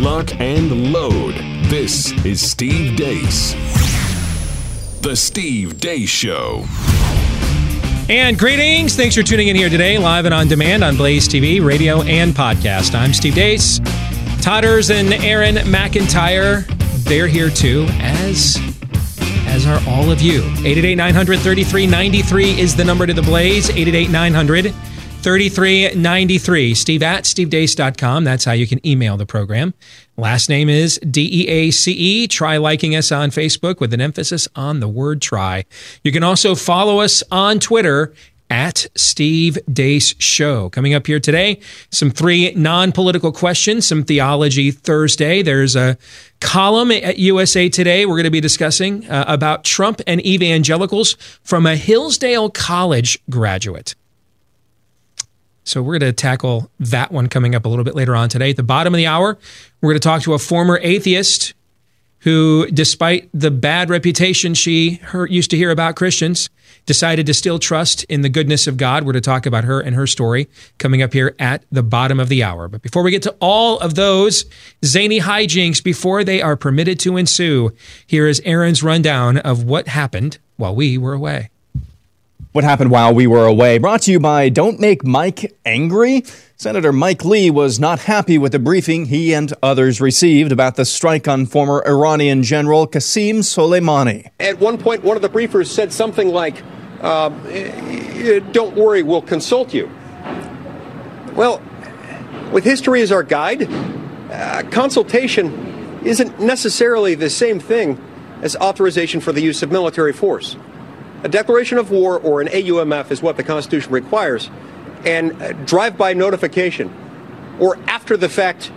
lock, and load. This is Steve Deace. The Steve Deace Show. And greetings. Thanks for tuning in here today, live and on demand on Blaze TV, radio, and podcast. I'm Steve Deace. Todders and Aaron McIntyre, they're here too, as as are all of you. 888 900 3393 is the number to the Blaze. 888 900 3393. Steve at stevedeace.com. That's how you can email the program. Last name is D E A C E. Try liking us on Facebook with an emphasis on the word try. You can also follow us on Twitter at Steve Deace Show. Coming up here today, some three non political questions, some Theology Thursday. There's a column at USA Today we're going to be discussing uh, about Trump and evangelicals from a Hillsdale College graduate. So we're going to tackle that one coming up a little bit later on today. At the bottom of the hour, we're going to talk to a former atheist who, despite the bad reputation she heard, used to hear about Christians, decided to still trust in the goodness of God. We're going to talk about her and her story coming up here at the bottom of the hour. But before we get to all of those zany hijinks before they are permitted to ensue, here is Aaron's rundown of what happened while we were away. What happened while we were away? Brought to you by Don't Make Mike Angry. Senator Mike Lee was not happy with the briefing he and others received about the strike on former Iranian General Qasem Soleimani. At one point, one of the briefers said something like, uh, Don't worry, we'll consult you. Well, with history as our guide, uh, consultation isn't necessarily the same thing as authorization for the use of military force. A declaration of war or an AUMF is what the Constitution requires. And drive by notification or after the fact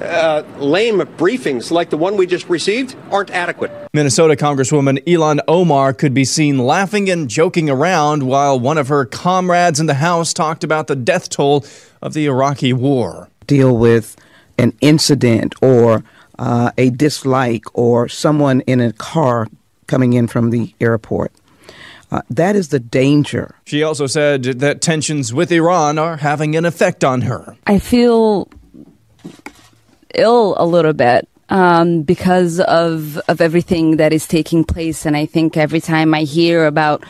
uh, lame briefings like the one we just received aren't adequate. Minnesota Congresswoman Ilhan Omar could be seen laughing and joking around while one of her comrades in the House talked about the death toll of the Iraqi war. Deal with an incident or uh, a dislike or someone in a car coming in from the airport. Uh, that is the danger. She also said that tensions with Iran are having an effect on her. I feel ill a little bit um, because of of everything that is taking place, and I think every time I hear about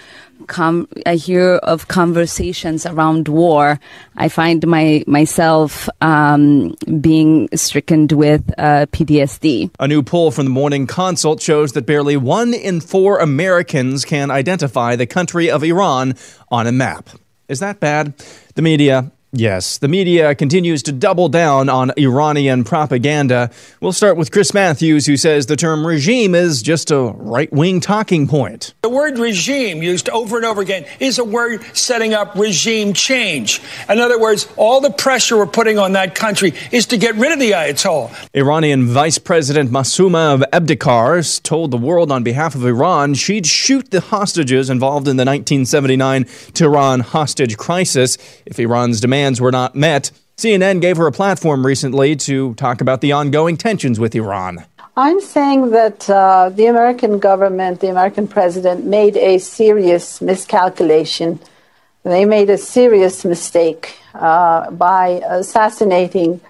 com- I hear of conversations around war, I find my myself um, being stricken with uh, PTSD. A new poll from the Morning Consult shows that barely one in four Americans can identify the country of Iran on a map. Is that bad? The media Yes, the media continues to double down on Iranian propaganda. We'll start with Chris Matthews, who says the term regime is just a right wing talking point. The word regime, used over and over again, is a word setting up regime change. In other words, all the pressure we're putting on that country is to get rid of the Ayatollah. Iranian Vice President Masuma Ebtekar told the world on behalf of Iran she'd shoot the hostages involved in the 1979 Tehran hostage crisis if Iran's demand demands were not met. CNN gave her a platform recently to talk about the ongoing tensions with Iran. I'm saying that uh, the American government, the American president, made a serious miscalculation. They made a serious mistake uh, by assassinating,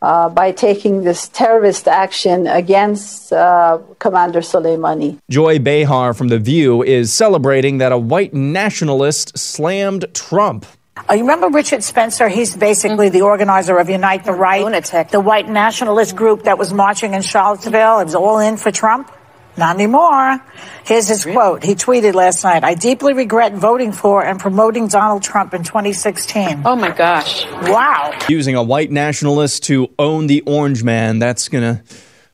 uh, by taking this terrorist action against uh, Commander Soleimani. Joy Behar from The View is celebrating that a white nationalist slammed Trump. Uh, you remember Richard Spencer? He's basically the organizer of Unite the Right, Lunatic. the white nationalist group that was marching in Charlottesville. It was all in for Trump. Not anymore. Here's his really? quote. He tweeted last night, I deeply regret voting for and promoting Donald Trump in 2016. Oh my gosh. Wow. Using a white nationalist to own the orange man, that's going to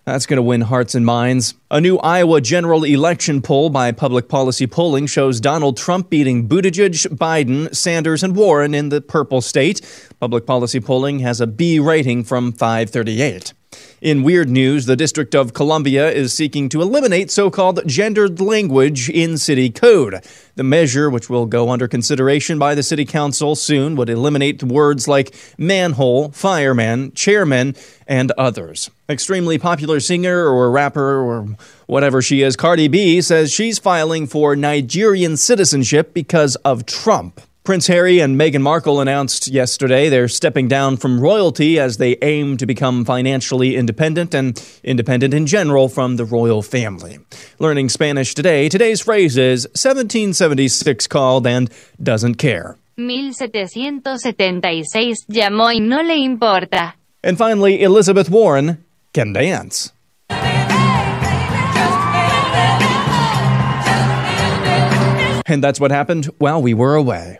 that's going to win hearts and minds. A new Iowa general election poll by Public Policy Polling shows Donald Trump beating Buttigieg, Biden, Sanders, and Warren in the purple state. Public Policy Polling has a B rating from 538. In weird news, the District of Columbia is seeking to eliminate so called gendered language in city code. The measure, which will go under consideration by the City Council soon, would eliminate words like manhole, fireman, chairman, and others. Extremely popular singer or rapper or whatever she is, Cardi B, says she's filing for Nigerian citizenship because of Trump. Prince Harry and Meghan Markle announced yesterday they're stepping down from royalty as they aim to become financially independent and independent in general from the royal family. Learning Spanish today, today's phrase is 1776 called and doesn't care. 1776 llamó y no le importa. And finally, Elizabeth Warren can dance. And that's what happened while we were away.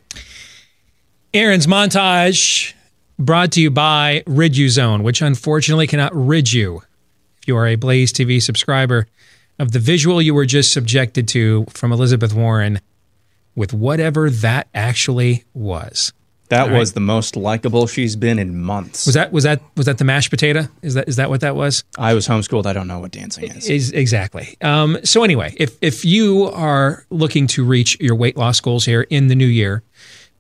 Aaron's montage brought to you by Riduzone, which unfortunately cannot rid you if you are a Blaze TV subscriber of the visual you were just subjected to from Elizabeth Warren with whatever that actually was. That All was the most likable she's been in months. Was that was that was that the mashed potato? Is that is that what that was? I was homeschooled. I don't know what dancing is. Is exactly. Um, so anyway, if if you are looking to reach your weight loss goals here in the new year,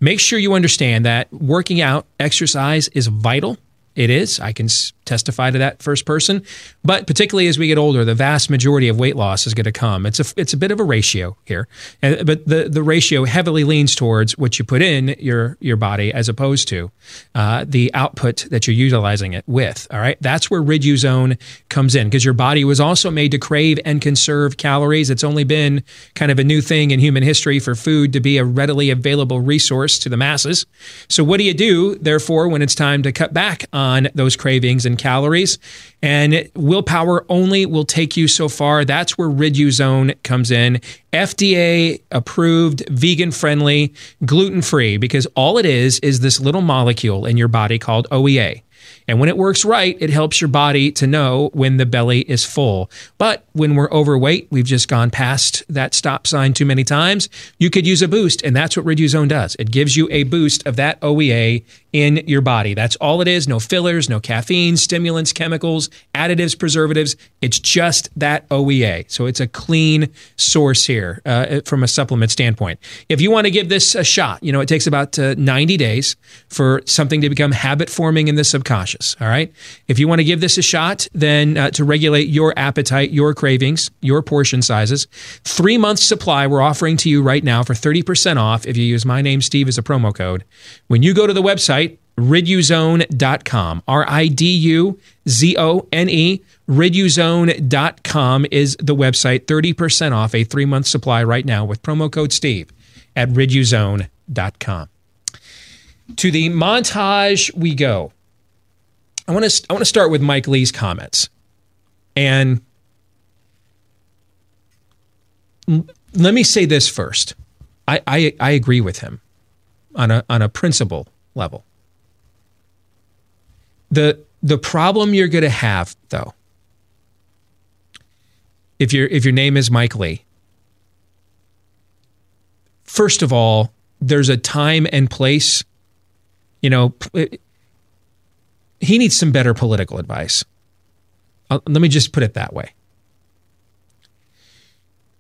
make sure you understand that working out, exercise is vital. It is. I can testify to that first person. But particularly as we get older, the vast majority of weight loss is going to come. It's a it's a bit of a ratio here, but the the ratio heavily leans towards what you put in your your body as opposed to uh, the output that you're utilizing it with. All right, that's where Riduzone comes in because your body was also made to crave and conserve calories. It's only been kind of a new thing in human history for food to be a readily available resource to the masses. So what do you do, therefore, when it's time to cut back on those cravings and calories? And willpower only will take you so far. That's where Riduzone comes in. FDA approved, vegan friendly, gluten free, because all it is is this little molecule in your body called OEA. And when it works right, it helps your body to know when the belly is full. But when we're overweight, we've just gone past that stop sign too many times. You could use a boost, and that's what Riduzone does. It gives you a boost of that OEA in your body. That's all it is. No fillers, no caffeine, stimulants, chemicals, additives, preservatives. It's just that OEA. So it's a clean source here uh, from a supplement standpoint. If you want to give this a shot, you know, it takes about uh, 90 days for something to become habit forming in the subconscious. All right. If you want to give this a shot, then uh, to regulate your appetite, your cravings, your portion sizes, three months supply we're offering to you right now for 30% off if you use my name, Steve, as a promo code. When you go to the website, riduzone.com, R I D U Z O N E, riduzone.com is the website. 30% off a three month supply right now with promo code Steve at riduzone.com. To the montage we go. I want to I want to start with Mike Lee's comments. And let me say this first. I, I, I agree with him on a on a principle level. The the problem you're going to have though if your if your name is Mike Lee first of all there's a time and place you know he needs some better political advice Uh, let me just put it that way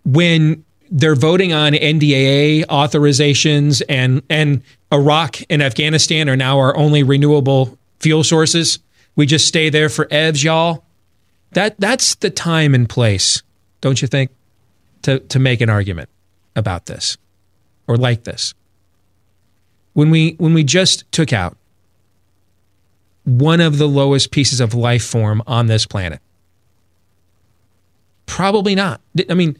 when they're voting on NDAA authorizations and and Iraq and Afghanistan are now our only renewable fuel sources. We just stay there for evs, y'all. That that's the time and place, don't you think, to to make an argument about this or like this. When we when we just took out one of the lowest pieces of life form on this planet. Probably not. I mean,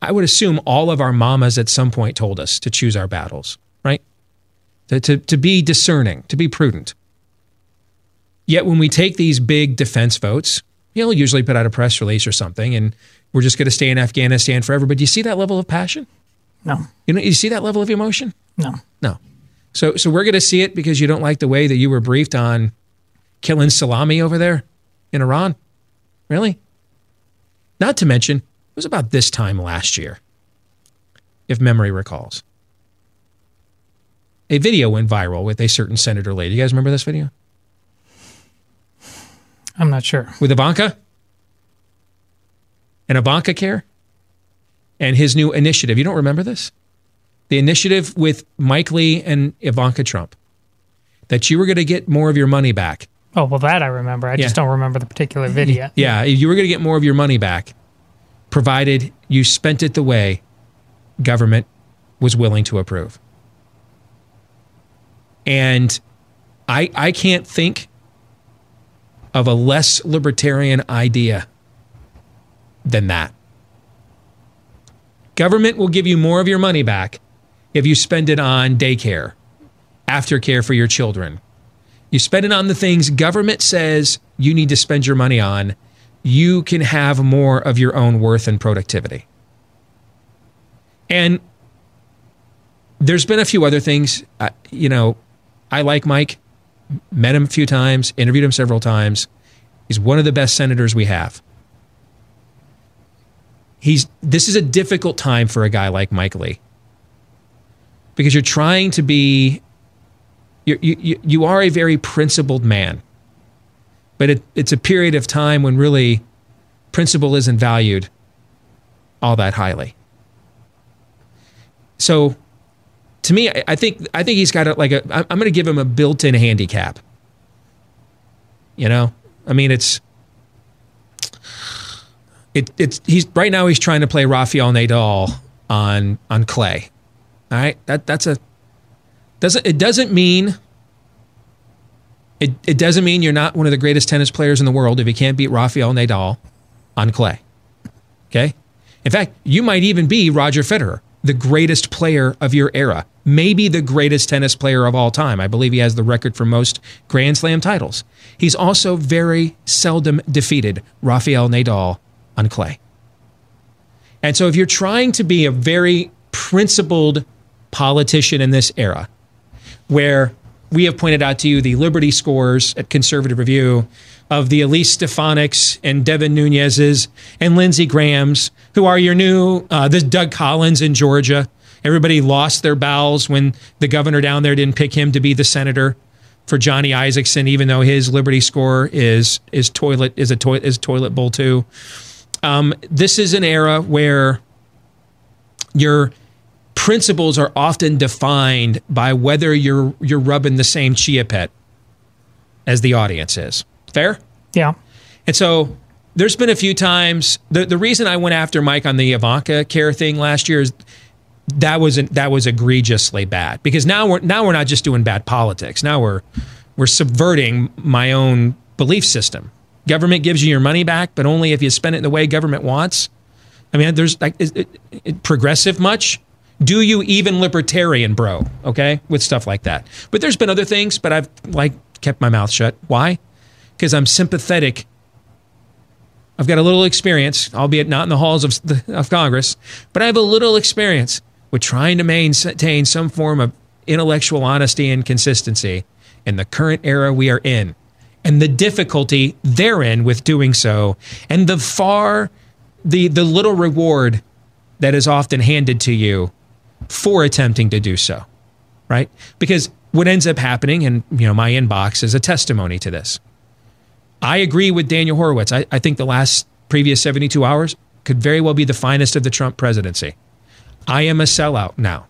I would assume all of our mamas at some point told us to choose our battles, right? To, to, to be discerning, to be prudent. Yet when we take these big defense votes, you'll usually put out a press release or something, and we're just going to stay in Afghanistan forever. But do you see that level of passion? No. You know, you see that level of emotion? No. No. So, so we're going to see it because you don't like the way that you were briefed on killing salami over there in Iran. Really? Not to mention, it was about this time last year, if memory recalls. A video went viral with a certain senator lady. You guys remember this video? I'm not sure. With Ivanka? And Ivanka Care? And his new initiative. You don't remember this? The initiative with Mike Lee and Ivanka Trump. That you were going to get more of your money back. Oh, well, that I remember. I just don't remember the particular video. Yeah, you were going to get more of your money back, provided you spent it the way government was willing to approve. And I I can't think of a less libertarian idea than that. Government will give you more of your money back if you spend it on daycare, aftercare for your children. You spend it on the things government says you need to spend your money on, you can have more of your own worth and productivity. And there's been a few other things. You know, I like Mike, met him a few times, interviewed him several times. He's one of the best senators we have. He's this is a difficult time for a guy like Mike Lee because you're trying to be you you you are a very principled man, but it, it's a period of time when really principle isn't valued all that highly. So, to me, I, I think I think he's got a, like a. I'm going to give him a built-in handicap. You know, I mean, it's it, it's he's right now he's trying to play Rafael Nadal on on clay. All right, that that's a doesn't it doesn't mean it, it doesn't mean you're not one of the greatest tennis players in the world if you can't beat Rafael Nadal on clay. Okay? In fact, you might even be Roger Federer, the greatest player of your era, maybe the greatest tennis player of all time. I believe he has the record for most Grand Slam titles. He's also very seldom defeated Rafael Nadal on clay. And so if you're trying to be a very principled politician in this era, where we have pointed out to you the Liberty scores at Conservative Review of the Elise Stefaniks and Devin Nunes's and Lindsey Graham's, who are your new, uh, this Doug Collins in Georgia. Everybody lost their bowels when the governor down there didn't pick him to be the senator for Johnny Isakson, even though his Liberty score is is toilet is a toilet is toilet bowl too. Um, this is an era where your principles are often defined by whether you're you're rubbing the same chia pet as the audience is. Fair? Yeah. And so there's been a few times the the reason I went after Mike on the Ivanka care thing last year is that was that was egregiously bad because now we're now we're not just doing bad politics. Now we're we're subverting my own belief system. Government gives you your money back, but only if you spend it in the way government wants. I mean, there's like is it, it progressive much. Do you even libertarian, bro? Okay, with stuff like that. But there's been other things, but I've like kept my mouth shut. Why? Because I'm sympathetic. I've got a little experience, albeit not in the halls of, the, of Congress, but I have a little experience with trying to maintain some form of intellectual honesty and consistency in the current era we are in and the difficulty therein with doing so and the far the the little reward that is often handed to you for attempting to do so right because what ends up happening and you know my inbox is a testimony to this i agree with daniel horowitz i, I think the last previous 72 hours could very well be the finest of the trump presidency i am a sellout now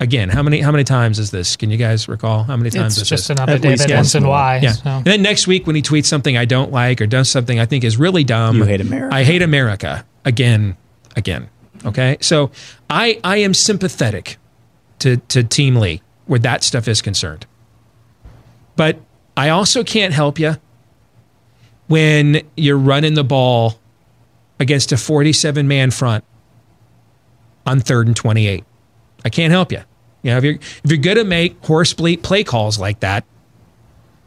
again, how many how many times is this? Can you guys recall how many times? It's this just is? another At day least that ends once in more. Y. Yeah. so. And then next week when he tweets something I don't like or does something I think is really dumb, You hate America. I hate America again, again. Okay, so I I am sympathetic to to Team Lee where that stuff is concerned, but I also can't help you when you're running the ball against a 47 man front on third and 28. I can't help you. You know, if you're if you're going to make horse play calls like that,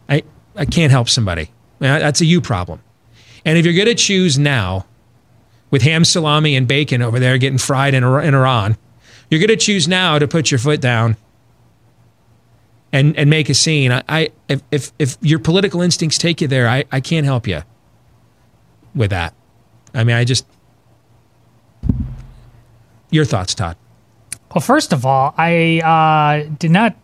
I I can't help somebody. That's a you problem. And if you're going to choose now, with ham salami and bacon over there getting fried in, in Iran, you're going to choose now to put your foot down and and make a scene. I, I if, if if your political instincts take you there, I, I can't help you with that. I mean, I just your thoughts, Todd. Well, first of all, I uh, did not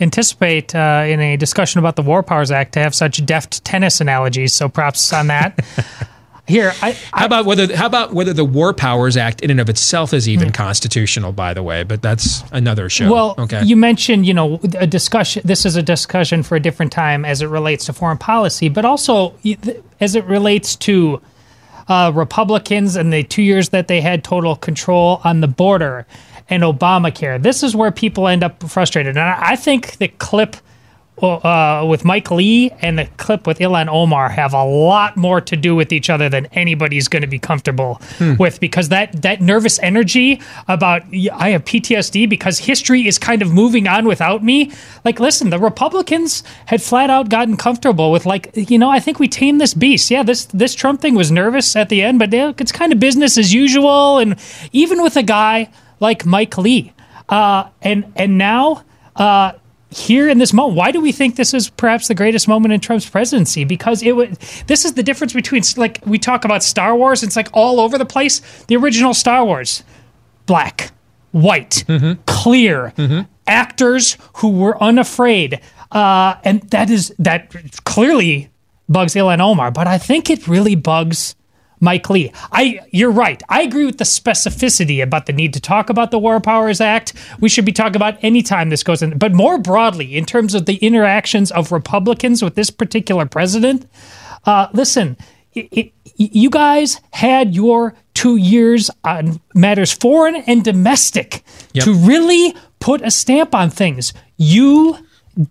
anticipate uh, in a discussion about the War Powers Act to have such deft tennis analogies. So props on that. Here, I, How about whether how about whether the War Powers Act in and of itself is even constitutional? By the way, but that's another show. Well, okay. you mentioned, you know, a discussion. This is a discussion for a different time as it relates to foreign policy, but also as it relates to uh, Republicans and the two years that they had total control on the border. and Obamacare. This is where people end up frustrated. And I I think the clip uh, with Mike Lee and the clip with Ilhan Omar have a lot more to do with each other than anybody's going to be comfortable Hmm. with because that that nervous energy about I have PTSD because history is kind of moving on without me. Like, listen, the Republicans had flat out gotten comfortable with like, you know, I think we tamed this beast. Yeah, this this Trump thing was nervous at the end, but it's kind of business as usual. And even with a guy like Mike Lee, uh, and and now. Uh, here in this moment. Why do we think this is perhaps the greatest moment in Trump's presidency? Because it would. This is the difference between like we talk about Star Wars. It's like all over the place. The original Star Wars, black, white, clear, actors who were unafraid, uh, and that is that clearly bugs Ilhan Omar. But I think it really bugs. Mike Lee. I you're right. I agree with the specificity about the need to talk about the War Powers Act. We should be talking about any time this goes in, but more broadly in terms of the interactions of Republicans with this particular president. Uh, listen, it, it, you guys had your two years on matters foreign and domestic Yep. to really put a stamp on things. You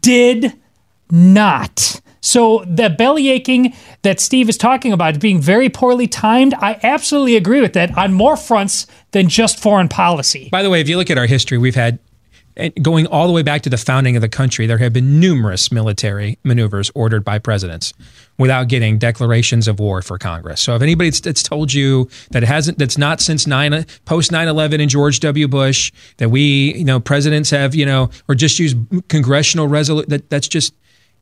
did not. So the belly aching that Steve is talking about being very poorly timed, I absolutely agree with that on more fronts than just foreign policy. By the way, if you look at our history, we've had eh, going all the way back to the founding of the country, there have been numerous military maneuvers ordered by presidents without getting declarations of war for Congress. So if anybody that's, told you that it hasn't, that's not since nine post 9-11 and George W. Bush that we, you know, presidents have, you know, or just use congressional resolution, that, that's just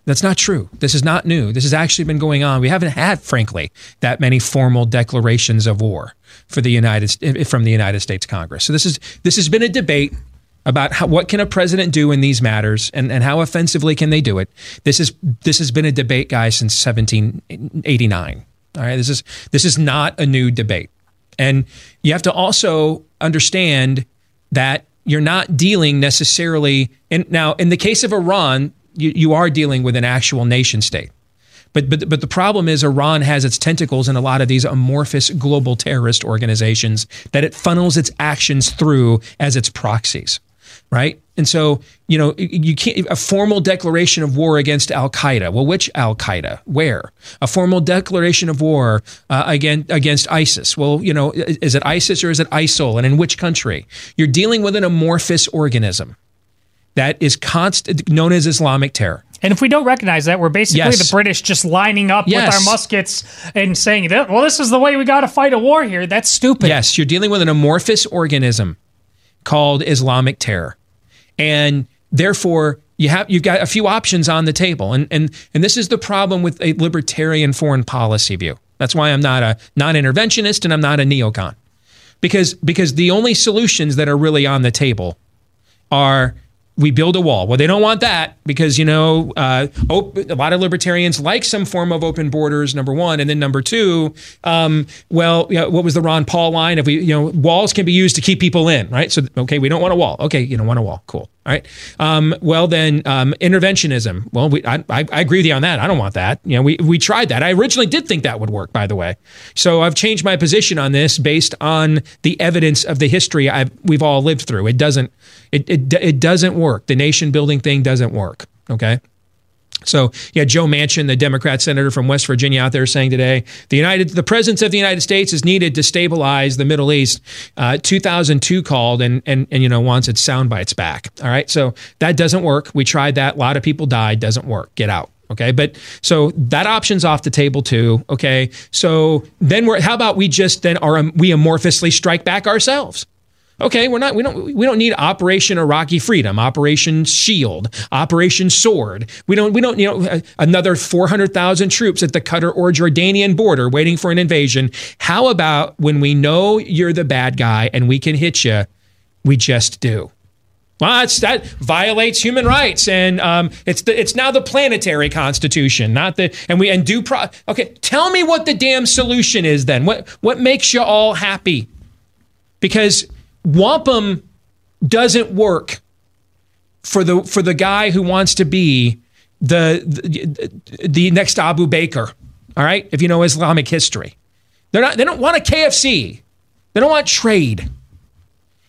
that's not true. This is not new. This has actually been going on. We haven't had, frankly, that many formal declarations of war for the United eh, from the United States Congress. So this is this has been a debate about how, what can a president do in these matters and, and how offensively can they do it. This is this has been a debate, guys, since 1789. All right, this is this is not a new debate, and you have to also understand that you're not dealing necessarily. And now, in the case of Iran, you, you are dealing with an actual nation state. But, but but the problem is Iran has its tentacles in a lot of these amorphous global terrorist organizations that it funnels its actions through as its proxies, right? And so you know you can't a formal declaration of war against Al Qaeda. Well, which Al Qaeda? Where? A formal declaration of war uh, against against ISIS. Well, you know, is it ISIS or is it ISIL? And in which country? You're dealing with an amorphous organism that is constant, known as Islamic terror. And if we don't recognize that, we're basically Yes. the British just lining up with our muskets and saying, well, this is the way we got to fight a war here. That's stupid. Yes, you're dealing with an amorphous organism called Islamic terror. And therefore, you have you've got a few options on the table. And and and this is the problem with a libertarian foreign policy view. That's why I'm not a non-interventionist and I'm not a neocon. Because because the only solutions that are really on the table are we build a wall. Well, they don't want that because you know uh, op- a lot of libertarians like some form of open borders. Number one, and then number two, um, well, you know, what was the Ron Paul line? If we, you know, walls can be used to keep people in, right? So okay, we don't want a wall. Okay, you don't want a wall. Cool. All right. Um, well, then um, interventionism. Well, we, I, I, I agree with you on that. I don't want that. You know, we we tried that. I originally did think that would work, by the way. So I've changed my position on this based on the evidence of the history I've, we've all lived through. It doesn't it, it it doesn't work. The nation building thing doesn't work. Okay. So yeah, Joe Manchin, the Democrat senator from West Virginia, out there saying today the United, the presence of the United States is needed to stabilize the Middle East. Uh, 2002 called and and and you know wants its sound bites back. All right, so that doesn't work. We tried that. A lot of people died. Doesn't work. Get out. Okay, but so that option's off the table too. Okay, so then we're how about we just then are we amorphously strike back ourselves? Okay, we're not we don't we don't need Operation Iraqi Freedom, Operation Shield, Operation Sword. We don't we don't you know uh, another 400,000 troops at the Qatar or Jordanian border waiting for an invasion. How about when we know you're the bad guy and we can hit you, we just do. Well, that violates human rights, and um, it's the, it's now the planetary constitution, not the and we and due pro. Okay, tell me what the damn solution is then. What what makes you all happy? Because wampum doesn't work for the for the guy who wants to be the the, the next Abu Bakr. All right, if you know Islamic history, they're not. They don't want a KFC. They don't want trade.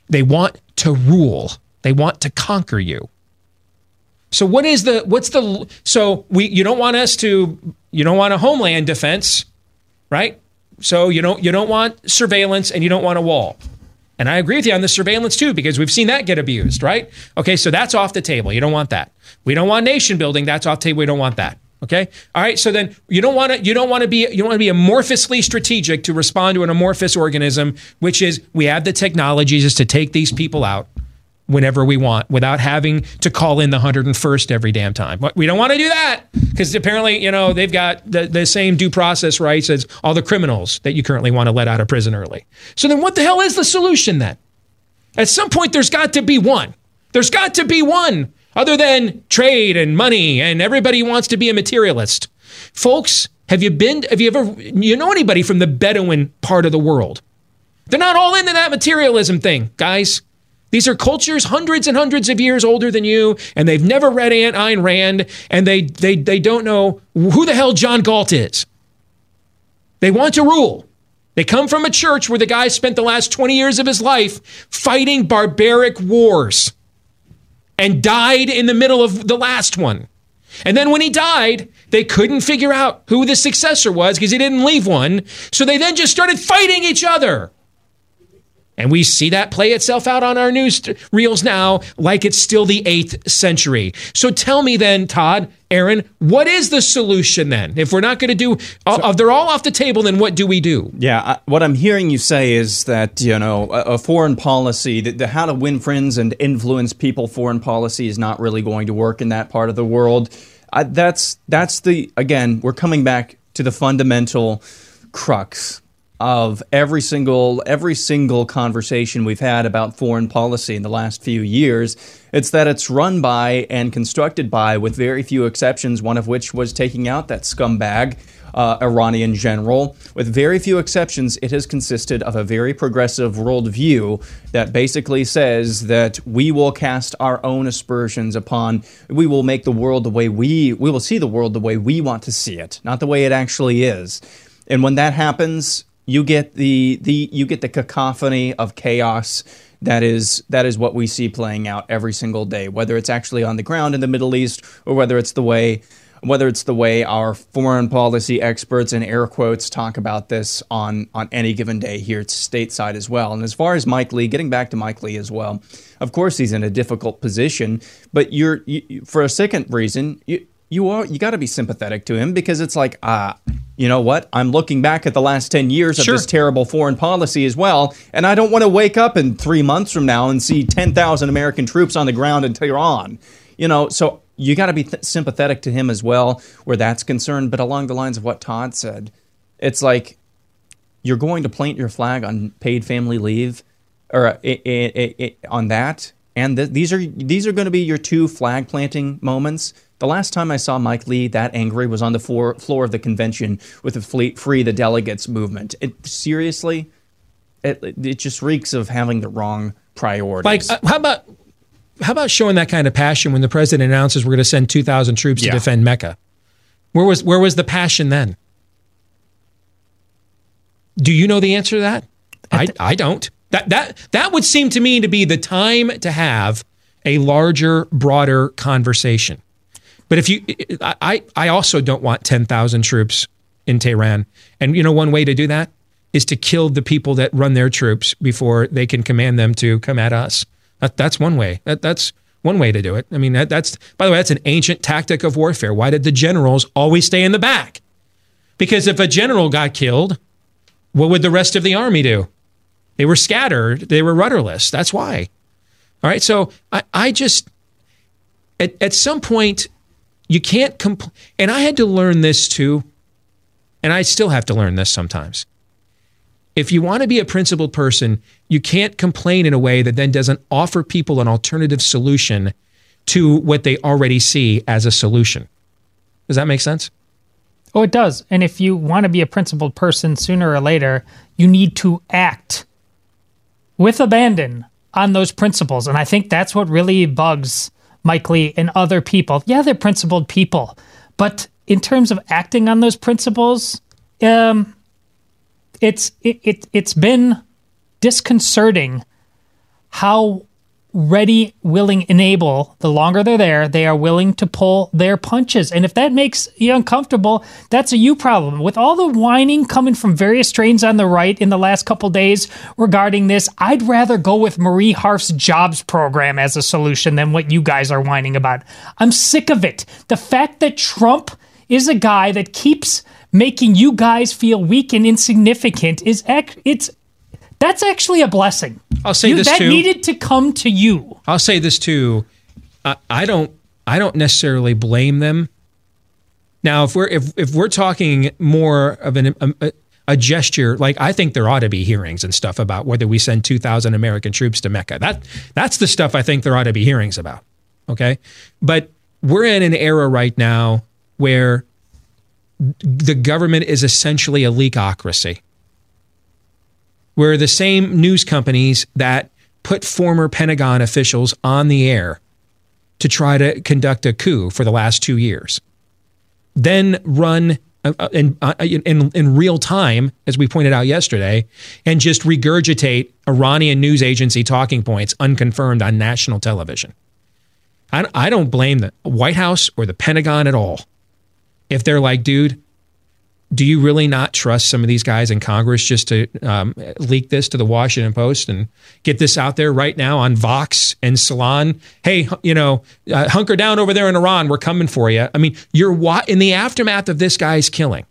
They want to rule. They want to conquer you. So what is the what's the so we you don't want us to you don't want a homeland defense, right? So you don't you don't want surveillance and you don't want a wall. And I agree with you on the surveillance too, because we've seen that get abused, right? Okay, so that's off the table. You don't want that. We don't want nation building. That's off the table. We don't want that. Okay. All right. So then you don't want to you don't want to be you don't want to be amorphously strategic to respond to an amorphous organism, which is we have the technologies to take these people out whenever we want without having to call in the 101st every damn time. But we don't want to do that because apparently, you know, they've got the, the same due process rights as all the criminals that you currently want to let out of prison early. So then what the hell is the solution then? At some point, there's got to be one. There's got to be one other than trade and money and everybody wants to be a materialist. Folks, have you been, have you ever, you know anybody from the Bedouin part of the world? They're not all into that materialism thing, guys. These are cultures hundreds and hundreds of years older than you, and they've never read Aunt Ayn Rand, and they, they, they don't know who the hell John Galt is. They want to rule. They come from a church where the guy spent the last 20 years of his life fighting barbaric wars and died in the middle of the last one. And then when he died, they couldn't figure out who the successor was because he didn't leave one. So they then just started fighting each other. And we see that play itself out on our news reels now, like it's still the eighth century. So tell me then, Todd, Aaron, what is the solution then? If we're not going to do, uh, so, if they're all off the table, then what do we do? Yeah, I, what I'm hearing you say is that you know a, a foreign policy, the, the how to win friends and influence people foreign policy is not really going to work in that part of the world. I, that's that's the again, we're coming back to the fundamental crux of every single every single conversation we've had about foreign policy in the last few years. It's that it's run by and constructed by, with very few exceptions, one of which was taking out that scumbag. Uh, Iranian general. With very few exceptions, it has consisted of a very progressive worldview that basically says that we will cast our own aspersions upon, we will make the world the way we, we will see the world the way we want to see it, not the way it actually is. And when that happens, you get the the you get the cacophony of chaos that is that is what we see playing out every single day whether it's actually on the ground in the Middle East or whether it's the way whether it's the way our foreign policy experts in air quotes talk about this on on any given day here at stateside as well. And as far as Mike Lee getting back to Mike Lee as well of course he's in a difficult position but you're you, for a second reason you you are you got to be sympathetic to him because it's like ah uh, you know what? I'm looking back at the last 10 years of this terrible foreign policy as well, and I don't want to wake up in three months from now and see 10,000 American troops on the ground in Tehran. You know, so you got to be th- sympathetic to him as well, where that's concerned. But along the lines of what Todd said, it's like you're going to plant your flag on paid family leave or uh, it, it, it, on that. And th- these are these are going to be your two flag planting moments the last time I saw Mike Lee that angry was on the floor, floor of the convention with the Free the Delegates movement. It, seriously, it, it just reeks of having the wrong priorities. Like, uh, how about how about showing that kind of passion when the president announces we're going to send 2,000 troops yeah. to defend Mecca? Where was where was the passion then? Do you know the answer to that? I, I don't. That that that would seem to me to be the time to have a larger, broader conversation. But if you, I, I also don't want 10,000 troops in Tehran. And you know, one way to do that is to kill the people that run their troops before they can command them to come at us. That, that's one way. That, that's one way to do it. I mean, that, that's, by the way, that's an ancient tactic of warfare. Why did the generals always stay in the back? Because if a general got killed, what would the rest of the army do? They were scattered, they were rudderless. That's why. All right. So I, I just, at, at some point, you can't compl- and I had to learn this too. And I still have to learn this sometimes. If you want to be a principled person, you can't complain in a way that then doesn't offer people an alternative solution to what they already see as a solution. Does that make sense? Oh, it does. And if you want to be a principled person sooner or later, you need to act with abandon on those principles. And I think that's what really bugs Mike Lee and other people. Yeah, they're principled people, but in terms of acting on those principles, um, it's it, it it's been disconcerting how ready, willing, and able, the longer they're there, they are willing to pull their punches. And if that makes you uncomfortable, that's a you problem. With all the whining coming from various strains on the right in the last couple days regarding this, I'd rather go with Marie Harf's jobs program as a solution than what you guys are whining about. I'm sick of it. The fact that Trump is a guy that keeps making you guys feel weak and insignificant is ac- it's that's actually a blessing. I'll say You- this that too. needed to come to you. I'll say this too. I, I don't. I don't necessarily blame them. Now, if we're if if we're talking more of an um, a, a gesture, like I think there ought to be hearings and stuff about whether we send two thousand American troops to Mecca. That that's the stuff I think there ought to be hearings about. Okay, but we're in an era right now where the government is essentially a leakocracy where the same news companies that put former Pentagon officials on the air to try to conduct a coup for the last two years, then run uh, uh, in, uh, in, in real time, as we pointed out yesterday, and just regurgitate Iranian news agency talking points unconfirmed on national television. I, I don't blame the White House or the Pentagon at all. If they're like, dude, do you really not trust some of these guys in Congress just to um, leak this to the Washington Post and get this out there right now on Vox and Salon? Hey, you know, uh, hunker down over there in Iran. We're coming for you. I mean, you're wa- in the aftermath of this guy's killing.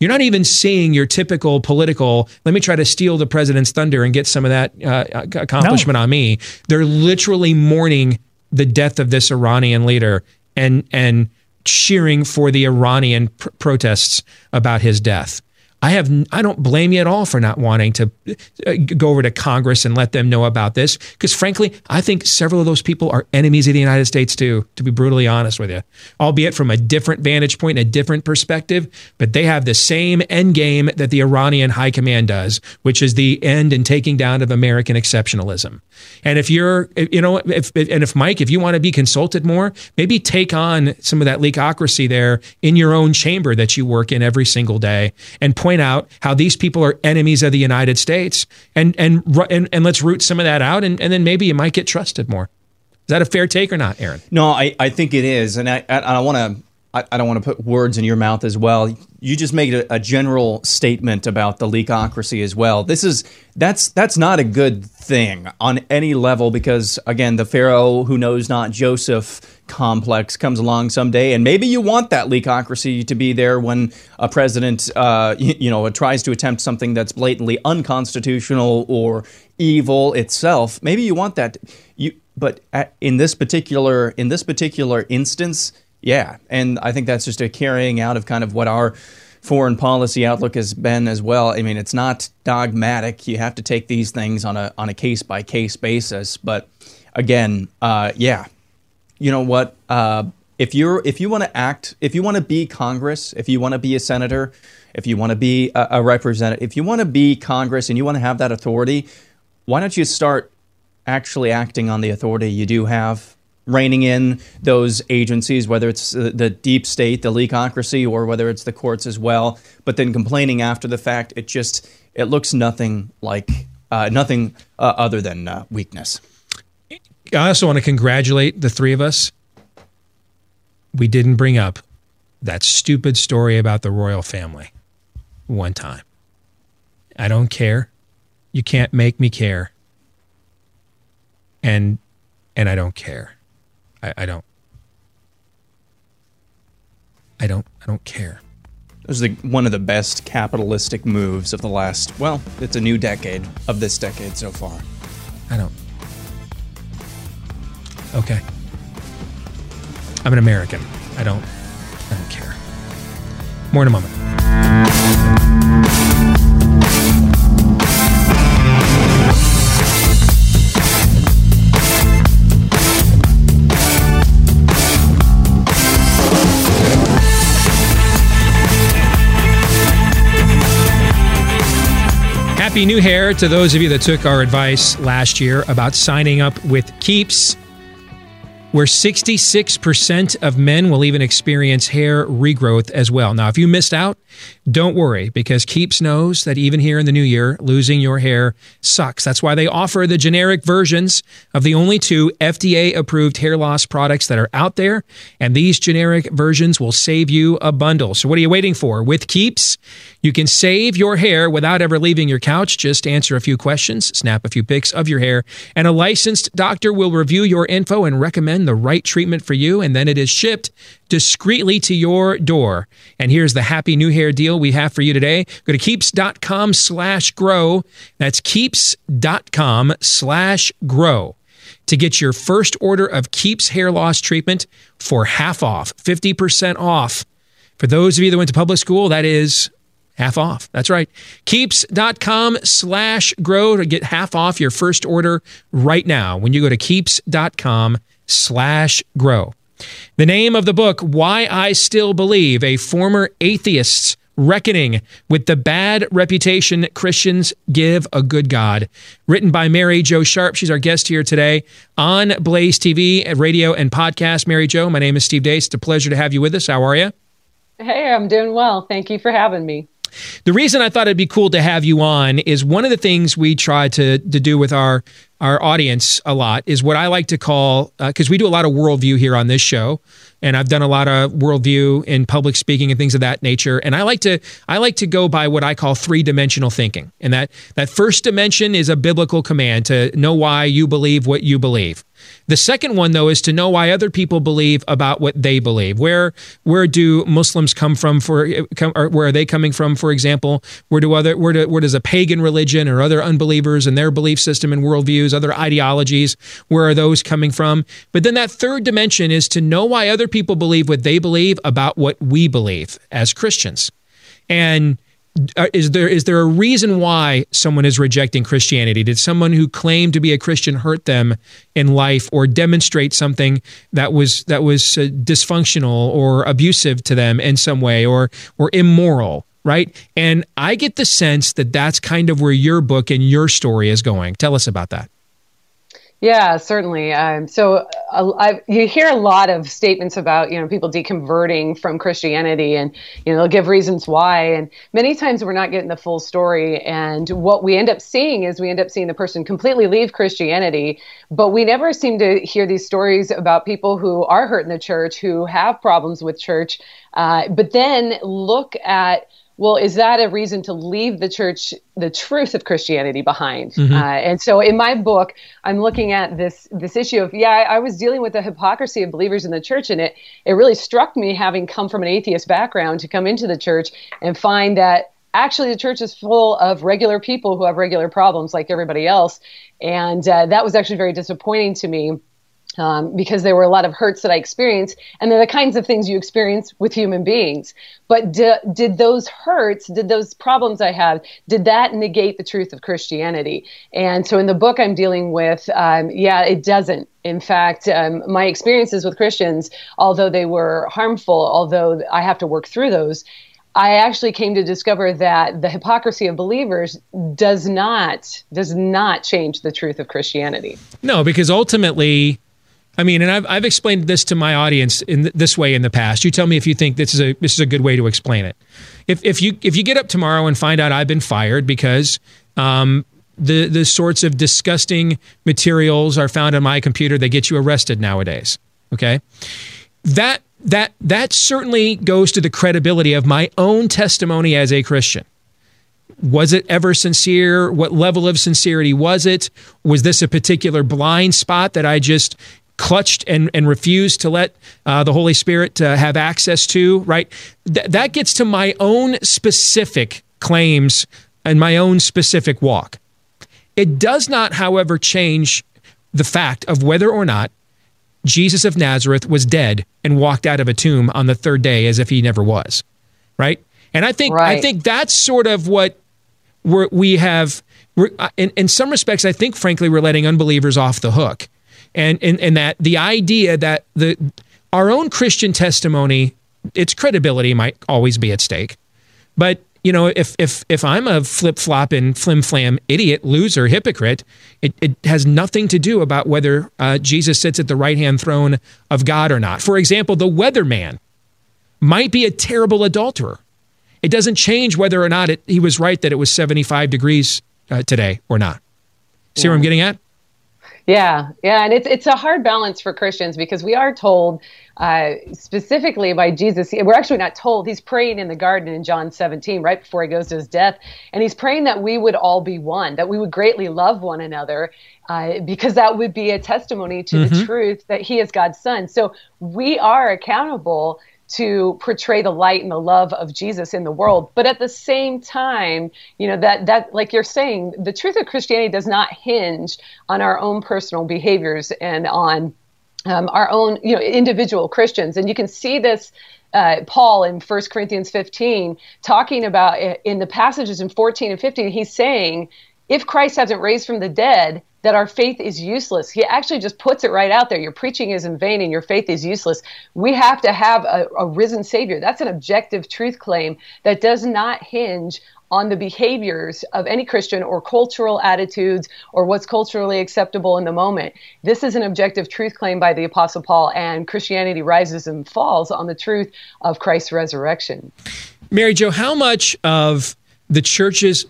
You're not even seeing your typical political, let me try to steal the president's thunder and get some of that uh, accomplishment on me. They're literally mourning the death of this Iranian leader and, and, cheering for the Iranian pr- protests about his death. I have I don't blame you at all for not wanting to uh, go over to Congress and let them know about this because frankly, I think several of those people are enemies of the United States too, to be brutally honest with you. Albeit from a different vantage point, a different perspective, but they have the same end game that the Iranian high command does, which is the end and taking down of American exceptionalism. And if you're you know if and if Mike, if you want to be consulted more, maybe take on some of that leakocracy there in your own chamber that you work in every single day and point out how these people are enemies of the United States and and and, and let's root some of that out and, and then maybe you might get trusted more. Is that a fair take or not, Aaron? No, I, I think it is, and I I, I want to I, I don't want to put words in your mouth as well. You just made a, a general statement about the leakocracy as well. This is that's that's not a good thing on any level because again, the Pharaoh who knows not Joseph complex comes along someday, and maybe you want that leakocracy to be there when a president, uh, you, you know, tries to attempt something that's blatantly unconstitutional or evil itself. Maybe you want that. You, but in this particular in this particular instance, yeah, and I think that's just a carrying out of kind of what our foreign policy outlook has been as well. I mean, it's not dogmatic. You have to take these things on a on a case by case basis. But again, uh, yeah, you know what? Uh, if you're if you want to act, if you want to be Congress, if you want to be a senator, if you want to be a, a representative, if you want to be Congress and you want to have that authority, why don't you start actually acting on the authority you do have? Reining in those agencies, whether it's uh, the deep state, the leakocracy, or whether it's the courts as well. But then complaining after the fact, it just it looks nothing like uh, nothing uh, other than uh, weakness. I also want to congratulate the three of us. We didn't bring up that stupid story about the royal family one time. I don't care. You can't make me care. And and I don't care. I, I don't. I don't. I don't care. It was the, one of the best capitalistic moves of the last. Well, it's a new decade of this decade so far. I don't. Okay. I'm an American. I don't. I don't care. More in a moment. Happy new hair to those of you that took our advice last year about signing up with Keeps. where 66% of men will even experience hair regrowth as well. Now, if you missed out, don't worry because Keeps knows that even here in the new year, losing your hair sucks. That's why they offer the generic versions of the only two FDA approved hair loss products that are out there. And these generic versions will save you a bundle. So, what are you waiting for? With Keeps, you can save your hair without ever leaving your couch. Just answer a few questions, snap a few pics of your hair, and a licensed doctor will review your info and recommend the right treatment for you. And then it is shipped discreetly to your door. And here's the happy new hair deal we have for you today. Go to keeps.com slash grow. That's keeps.com slash grow to get your first order of Keeps hair loss treatment for half off, 50% off. For those of you that went to public school, that is half off. That's right. Keeps.com slash grow to get half off your first order right now when you go to keeps.com slash grow. The name of the book, Why I Still Believe, a former atheist's reckoning with the bad reputation Christians give a good God. Written by Mary Jo Sharp. She's our guest here today on Blaze TV, radio, and podcast. Mary Jo, my name is Steve Deace. It's a pleasure to have you with us. How are you? Hey, I'm doing well. Thank you for having me. The reason I thought it'd be cool to have you on is one of the things we try to, to do with our our audience a lot is what I like to call because uh, we do a lot of worldview here on this show, and I've done a lot of worldview in public speaking and things of that nature. And I like to I like to go by what I call three dimensional thinking, and that that first dimension is a biblical command to know why you believe what you believe. The second one, though, is to know why other people believe about what they believe. Where where do Muslims come from? For come, where are they coming from? For example, where do other where do, where does a pagan religion or other unbelievers and their belief system and worldviews, other ideologies, where are those coming from? But then that third dimension is to know why other people believe what they believe about what we believe as Christians, and is there is there a reason why someone is rejecting Christianity? Did someone who claimed to be a Christian hurt them in life, or demonstrate something that was that was uh, dysfunctional or abusive to them in some way, or or immoral? Right, and I get the sense that that's kind of where your book and your story is going. Tell us about that. Yeah, certainly. Um, so uh, you hear a lot of statements about you know people deconverting from Christianity, and you know they'll give reasons why, and many times we're not getting the full story. And what we end up seeing is we end up seeing the person completely leave Christianity, but we never seem to hear these stories about people who are hurt in the church, who have problems with church, uh, but then look at well, is that a reason to leave the church, the truth of Christianity behind? Mm-hmm. Uh, and so, in my book, I'm looking at this this issue of yeah, I, I, was dealing with the hypocrisy of believers in the church, and it it really struck me, having come from an atheist background, to come into the church and find that actually the church is full of regular people who have regular problems like everybody else, and uh, that was actually very disappointing to me um, because there were a lot of hurts that I experienced, and they're the kinds of things you experience with human beings. But d- did those hurts, did those problems I had, did that negate the truth of Christianity? And so in the book I'm dealing with, um, yeah, it doesn't. In fact, um, my experiences with Christians, although they were harmful, although I have to work through those, I actually came to discover that the hypocrisy of believers does not does not change the truth of Christianity. No, because ultimately I mean, and I've, I've explained this to my audience in th- this way in the past. You tell me if you think this is a this is a good way to explain it. If if you if you get up tomorrow and find out I've been fired because um, the the sorts of disgusting materials are found on my computer that get you arrested nowadays, okay, that that that certainly goes to the credibility of my own testimony as a Christian. Was it ever sincere? What level of sincerity was it? Was this a particular blind spot that I just clutched and, and refused to let uh, the Holy Spirit uh, have access to, right? Th- that gets to my own specific claims and my own specific walk. It does not, however, change the fact of whether or not Jesus of Nazareth was dead and walked out of a tomb on the third day as if he never was, right? And I think right. I think that's sort of what we're, we have. We're, uh, in, in some respects, I think, frankly, we're letting unbelievers off the hook and and, and that the idea that the our own Christian testimony, its credibility might always be at stake, but you know, if if if I'm a flip flop and flim flam idiot, loser, hypocrite, it, it has nothing to do about whether uh, Jesus sits at the right hand throne of God or not. For example, the weatherman might be a terrible adulterer. It doesn't change whether or not it, he was right that it was 75 degrees uh, today or not. See yeah. what I'm getting at? Yeah, yeah, and it's it's a hard balance for Christians because we are told uh, specifically by Jesus. We're actually not told. He's praying in the garden in John 17, right before he goes to his death, and he's praying that we would all be one, that we would greatly love one another, uh, because that would be a testimony to mm-hmm. the truth that he is God's son. So we are accountable to portray the light and the love of Jesus in the world. But at the same time, you know, that, that, like you're saying, the truth of Christianity does not hinge on our own personal behaviors and on um, our own, you know, individual Christians. And you can see this uh, Paul in 1 Corinthians 15 talking about uh, in the passages in 14 and 15, he's saying, if Christ hasn't raised from the dead, that our faith is useless. He actually just puts it right out there. Your preaching is in vain and your faith is useless. We have to have a, a, risen Savior. That's an objective truth claim that does not hinge on the behaviors of any Christian or cultural attitudes or what's culturally acceptable in the moment. This is an objective truth claim by the Apostle Paul, and Christianity rises and falls on the truth of Christ's resurrection. Mary Jo, how much of the churches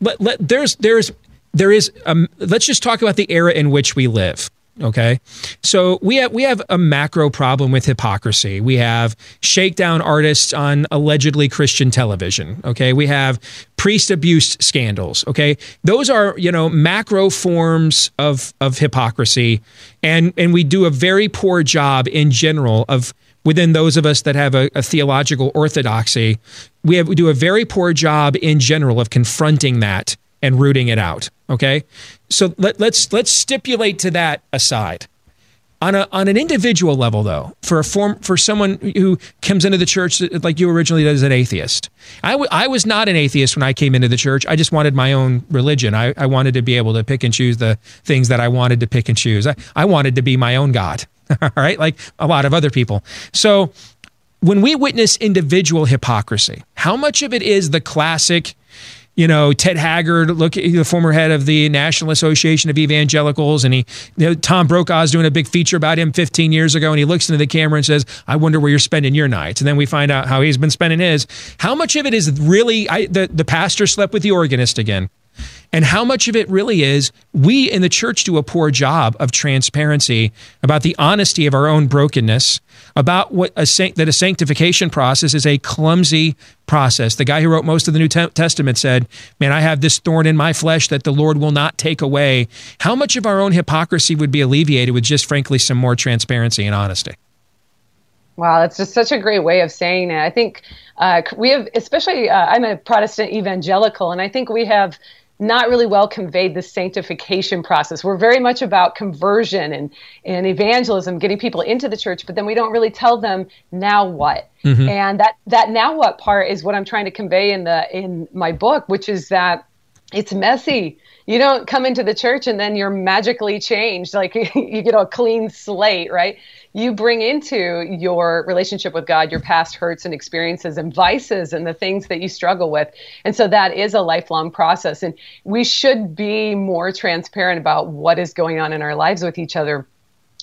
let, let, there's there's there is um, let's just talk about the era in which we live okay? So we have we have a macro problem with hypocrisy. We have shakedown artists on allegedly christian television okay? We have priest abuse scandals okay? Those are you know macro forms of of hypocrisy and and we do a very poor job in general of within those of us that have a, a theological orthodoxy we have we do a very poor job in general of confronting that and rooting it out. Okay, so let, let's let's stipulate to that aside. On a on an individual level, though, for a form for someone who comes into the church like you originally did as an atheist, I, w- I was not an atheist when I came into the church. I just wanted my own religion. I, I wanted to be able to pick and choose the things that I wanted to pick and choose. I, I wanted to be my own God. All right, like a lot of other people. So when we witness individual hypocrisy, how much of it is the classic? You know, Ted Haggard, look the former head of the National Association of Evangelicals, and he, you know, Tom Brokaw's doing a big feature about him 15 years ago, and he looks into the camera and says, "I wonder where you're spending your nights." And then we find out how he's been spending his. How much of it is really I, the the pastor slept with the organist again? And how much of it really is we in the church do a poor job of transparency about the honesty of our own brokenness about what a that a sanctification process is a clumsy process. The guy who wrote most of the new testament said man i have this thorn in my flesh that the lord will not take away. How much of our own hypocrisy would be alleviated with just frankly some more transparency and honesty? Wow, that's just such a great way of saying it. I think uh, we have, especially, uh, I'm a Protestant evangelical, and I think we have not really well conveyed the sanctification process. We're very much about conversion and, and evangelism, getting people into the church, but then we don't really tell them now what. Mm-hmm. And that, that now what part is what I'm trying to convey in the in my book, which is that it's messy. You don't come into the church and then you're magically changed, like you get a clean slate, right? you bring into your relationship with God your past hurts and experiences and vices and the things that you struggle with. And so that is a lifelong process. And we should be more transparent about what is going on in our lives with each other.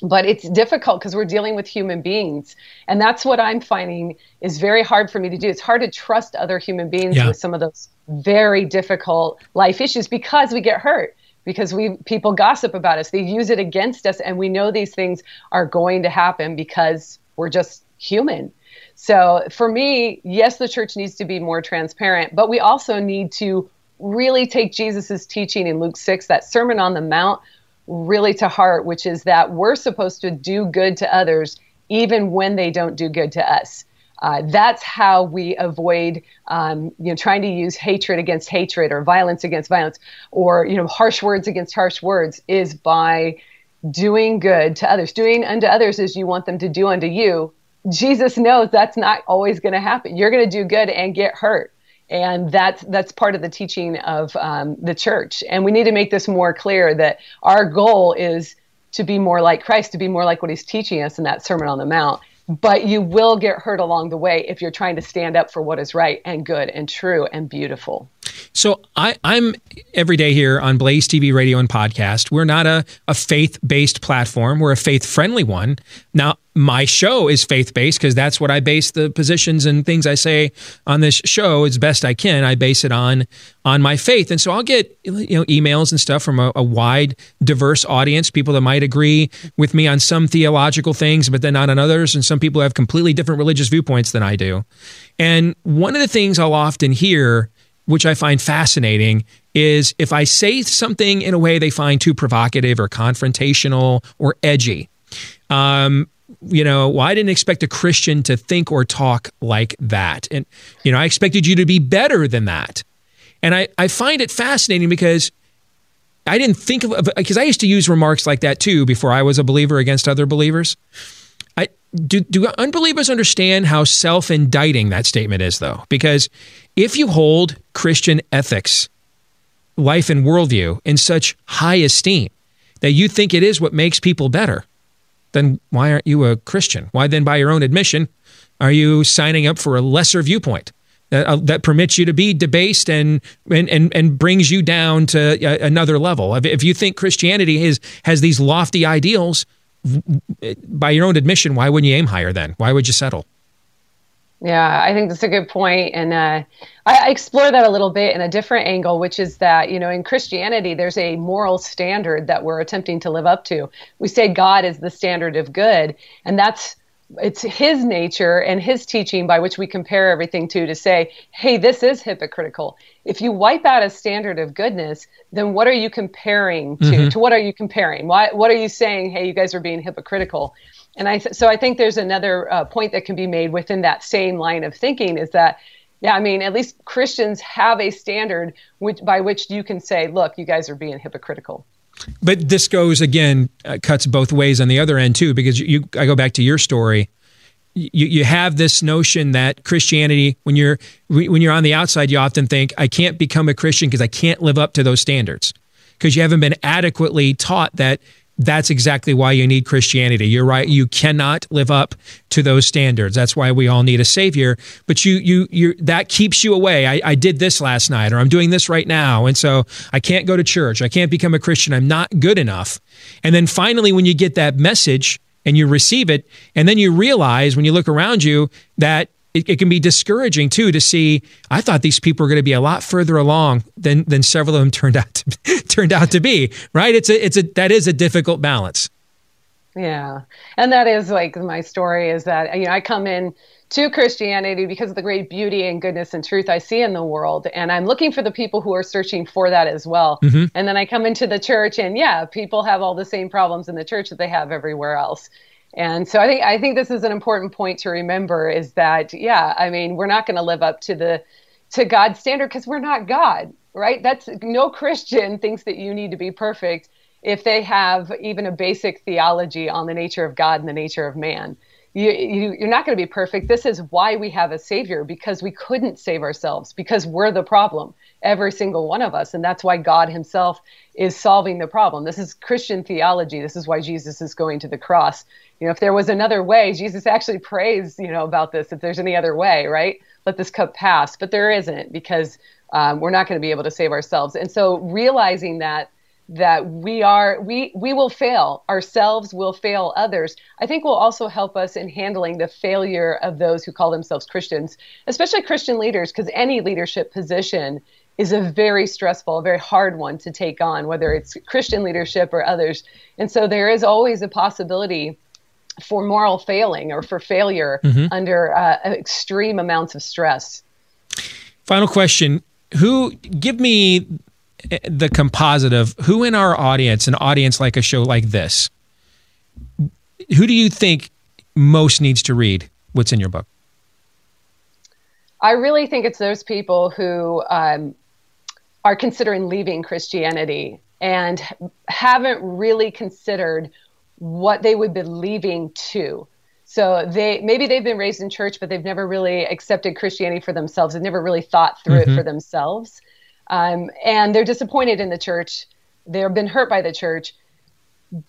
But it's difficult because we're dealing with human beings. And that's what I'm finding is very hard for me to do. It's hard to trust other human beings yeah. with some of those very difficult life issues because we get hurt because we people gossip about us. They use it against us, and we know these things are going to happen because we're just human. So for me, yes, the church needs to be more transparent, but we also need to really take Jesus's teaching in Luke 6, that Sermon on the Mount, really to heart, which is that we're supposed to do good to others even when they don't do good to us. Uh, that's how we avoid, um, you know, trying to use hatred against hatred or violence against violence or you know harsh words against harsh words is by doing good to others, doing unto others as you want them to do unto you. Jesus knows that's not always going to happen. You're going to do good and get hurt, and that's that's part of the teaching of um, the church. And we need to make this more clear that our goal is to be more like Christ, to be more like what He's teaching us in that Sermon on the Mount but you will get hurt along the way if you're trying to stand up for what is right and good and true and beautiful. So I, I'm every day here on Blaze TV, radio, and podcast. We're not a, a faith based platform. We're a faith friendly one. Now, my show is faith based because that's what I base the positions and things I say on this show as best I can. I base it on on my faith, and so I'll get you know emails and stuff from a, a wide, diverse audience. People that might agree with me on some theological things, but then not on others, and some people have completely different religious viewpoints than I do. And one of the things I'll often hear which I find fascinating, is if I say something in a way they find too provocative or confrontational or edgy. Um, you know, well, I didn't expect a Christian to think or talk like that. And, you know, I expected you to be better than that. And I, I find it fascinating because I didn't think of, because I used to use remarks like that too before I was a believer against other believers. I, do, do unbelievers understand how self indicting that statement is, though? Because if you hold Christian ethics, life, and worldview in such high esteem that you think it is what makes people better, then why aren't you a Christian? Why then, by your own admission, are you signing up for a lesser viewpoint that, uh, that permits you to be debased and, and, and, and brings you down to uh, another level? If, if you think Christianity is, has these lofty ideals, by your own admission, why wouldn't you aim higher then? Why would you settle? Yeah, I think that's a good point. And uh, I, I, explore that a little bit in a different angle, which is that, you know, in Christianity, there's a moral standard that we're attempting to live up to. We say God is the standard of good, and that's it's his nature and his teaching by which we compare everything to to say, hey, this is hypocritical. If you wipe out a standard of goodness, then what are you comparing to? Mm-hmm. To what are you comparing? Why, what are you saying? Hey, you guys are being hypocritical. And I th- so I think there's another uh, point that can be made within that same line of thinking is that yeah, I mean, at least Christians have a standard which by which you can say, look, you guys are being hypocritical. But this goes again, uh, cuts both ways on the other end too, because you, you I go back to your story. You, you have this notion that Christianity, when you're when you're on the outside, you often think I can't become a Christian because I can't live up to those standards because you haven't been adequately taught that that's exactly why you need Christianity. You're right. You cannot live up to those standards. That's why we all need a savior. But you, you, you, that keeps you away. I, I did this last night, or I'm doing this right now. And so I can't go to church. I can't become a Christian. I'm not good enough. And then finally, when you get that message and you receive it, and then you realize when you look around you that it, it, can be discouraging too to see. I thought these people were going to be a lot further along than than several of them turned out to turned out to be. Right? It's a it's a that is a difficult balance. Yeah, and that is like my story is that you know I come in to Christianity because of the great beauty and goodness and truth I see in the world. And I'm looking for the people who are searching for that as well. Mm-hmm. And then I come into the church, and yeah, people have all the same problems in the church that they have everywhere else. And so I think I think this is an important point to remember is that yeah, I mean, we're not going to live up to the to God's standard because we're not God, right? That's no Christian thinks that you need to be perfect if they have even a basic theology on the nature of God and the nature of man. You, you, you're not going to be perfect. This is why we have a savior because we couldn't save ourselves because we're the problem every single one of us. And that's why God Himself is solving the problem. This is Christian theology. This is why Jesus is going to the cross. You know, if there was another way, Jesus actually prays, you know, about this. If there's any other way, right? Let this cup pass. But there isn't because um, we're not going to be able to save ourselves. And so realizing that that we are we we will fail ourselves will fail others i think will also help us in handling the failure of those who call themselves christians especially christian leaders because any leadership position is a very stressful, very hard one to take on, whether it's Christian leadership or others. And so there is always a possibility for moral failing or for failure mm-hmm. under uh, extreme amounts of stress. Final question Who, give me the composite of who in our audience, an audience like a show like this, who do you think most needs to read what's in your book? I really think it's those people who um, are considering leaving Christianity and haven't really considered what they would be leaving to. So they maybe they've been raised in church, but they've never really accepted Christianity for themselves. They've never really thought through mm-hmm. it for themselves, um, and they're disappointed in the church. They've been hurt by the church,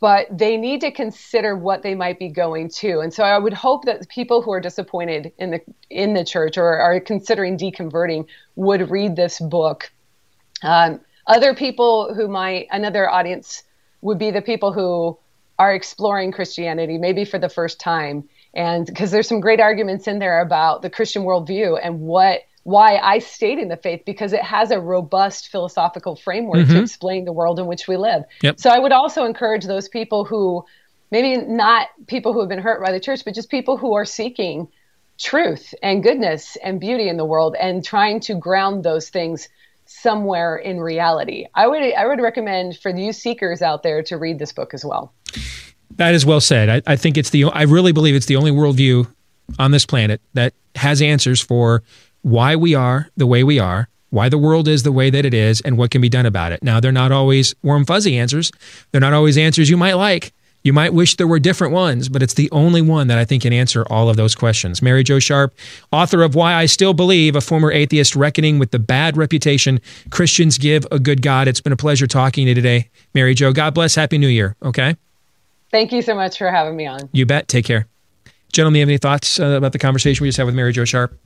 but they need to consider what they might be going to. And so I would hope that people who are disappointed in the in the church or are considering deconverting would read this book. Um, other people who might another audience would be the people who are exploring Christianity, maybe for the first time, and because there's some great arguments in there about the Christian worldview and what why I stayed in the faith because it has a robust philosophical framework mm-hmm. to explain the world in which we live. Yep. So I would also encourage those people who maybe not people who have been hurt by the church, but just people who are seeking truth and goodness and beauty in the world and trying to ground those things somewhere in reality. I would I would recommend for you seekers out there to read this book as well. That is well said. I, I think it's the I really believe it's the only worldview on this planet that has answers for why we are the way we are, why the world is the way that it is, and what can be done about it. Now, they're not always warm, fuzzy answers. They're not always answers you might like. You might wish there were different ones, but it's the only one that I think can answer all of those questions. Mary Jo Sharp, author of Why I Still Believe, a former atheist reckoning with the bad reputation Christians give a good God. It's been a pleasure talking to you today, Mary Jo. God bless. Happy New Year. Okay. Thank you so much for having me on. You bet. Take care. Gentlemen, you have any thoughts uh, about the conversation we just had with Mary Jo Sharp?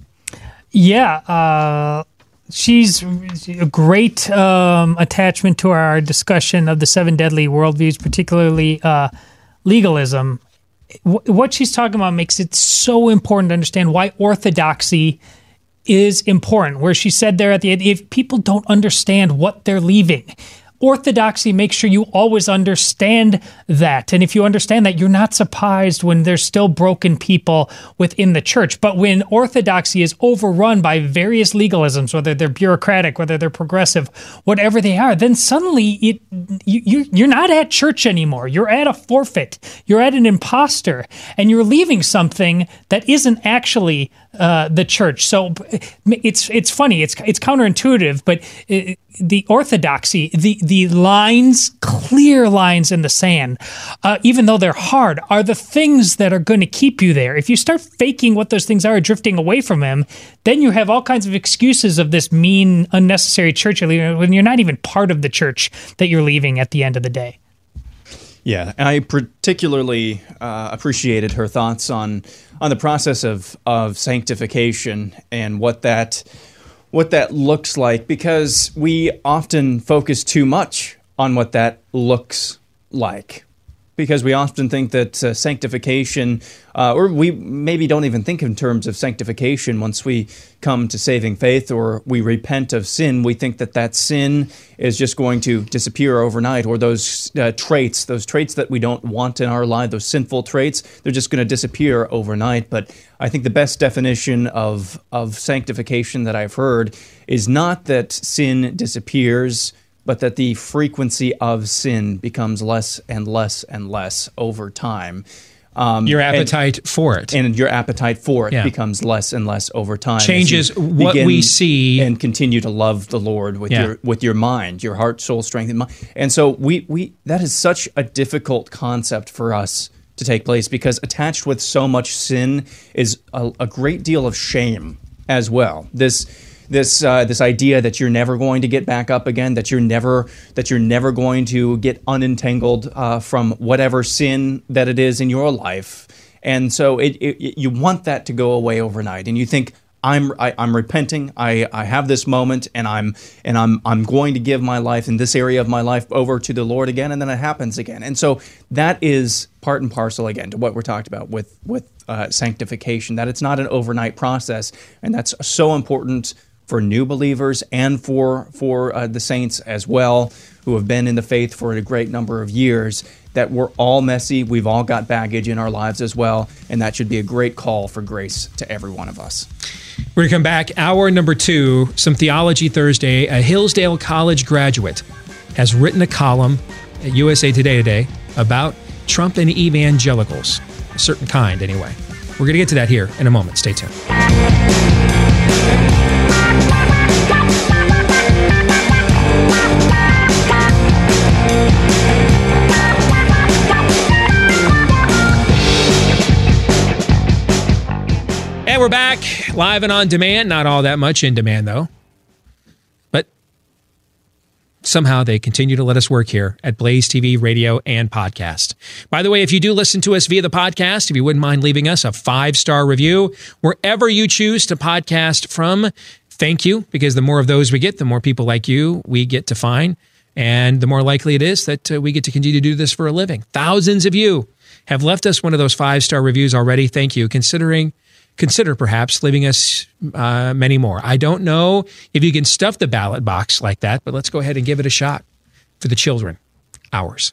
Yeah, uh, she's a great um, attachment to our discussion of the seven deadly worldviews, particularly uh, legalism. W- what she's talking about makes it so important to understand why orthodoxy is important. Where she said there at the end, if people don't understand what they're leaving, orthodoxy makes sure you always understand that. And if you understand that, you're not surprised when there's still broken people within the church. But when orthodoxy is overrun by various legalisms, whether they're bureaucratic, whether they're progressive, whatever they are, then suddenly it, you, you're not at church anymore. You're at a forfeit. You're at an imposter, and you're leaving something that isn't actually uh, the church. So it's it's funny. It's it's counterintuitive, but it, the orthodoxy, the the lines, clear lines in the sand, uh, even though they're hard, are the things that are going to keep you there. If you start faking what those things are, drifting away from Him, then you have all kinds of excuses of this mean, unnecessary church when you're not even part of the church that you're leaving at the end of the day. Yeah, I particularly uh, appreciated her thoughts on on the process of of sanctification and what that what that looks like because we often focus too much on what that looks like because we often think that uh, sanctification, uh, or we maybe don't even think in terms of sanctification once we come to saving faith or we repent of sin. We think that that sin is just going to disappear overnight, or those uh, traits, those traits that we don't want in our life, those sinful traits, they're just going to disappear overnight. But I think the best definition of, of sanctification that I've heard is not that sin disappears but that the frequency of sin becomes less and less and less over time. Um, your appetite and, for it, and your appetite for it yeah. becomes less and less over time. Changes what we see, and continue to love the Lord with yeah. your with your mind, your heart, soul, strength, and mind. And so we we that is such a difficult concept for us to take place because attached with so much sin is a, a great deal of shame as well. This this uh, this idea that you're never going to get back up again, that you're never that you're never going to get unentangled uh, from whatever sin that it is in your life, and so it, it, you want that to go away overnight, and you think. I'm I, am i am repenting. I, I have this moment, and I'm and I'm I'm going to give my life in this area of my life over to the Lord again, and then it happens again. And so that is part and parcel again to what we're talked about with with uh, sanctification. That it's not an overnight process, and that's so important for new believers and for for uh, the saints as well who have been in the faith for a great number of years that we're all messy. We've all got baggage in our lives as well and that should be a great call for grace to every one of us. We're going to come back. Hour number two some theology thursday. A hillsdale college graduate has written a column at usa today today about trump and evangelicals a certain kind anyway. We're going to get to that here in a moment. Stay tuned we're back live and on demand. Not all that much in demand, though. But somehow they continue to let us work here at Blaze TV, radio, and podcast. By the way, if you do listen to us via the podcast, if you wouldn't mind leaving us a five star review wherever you choose to podcast from, thank you, because the more of those we get, the more people like you we get to find. And the more likely it is that uh, we get to continue to do this for a living. Thousands of you have left us one of those five star reviews already. Thank you. Considering consider perhaps leaving us uh, many more. I don't know if you can stuff the ballot box like that, but let's go ahead and give it a shot for the children. Ours.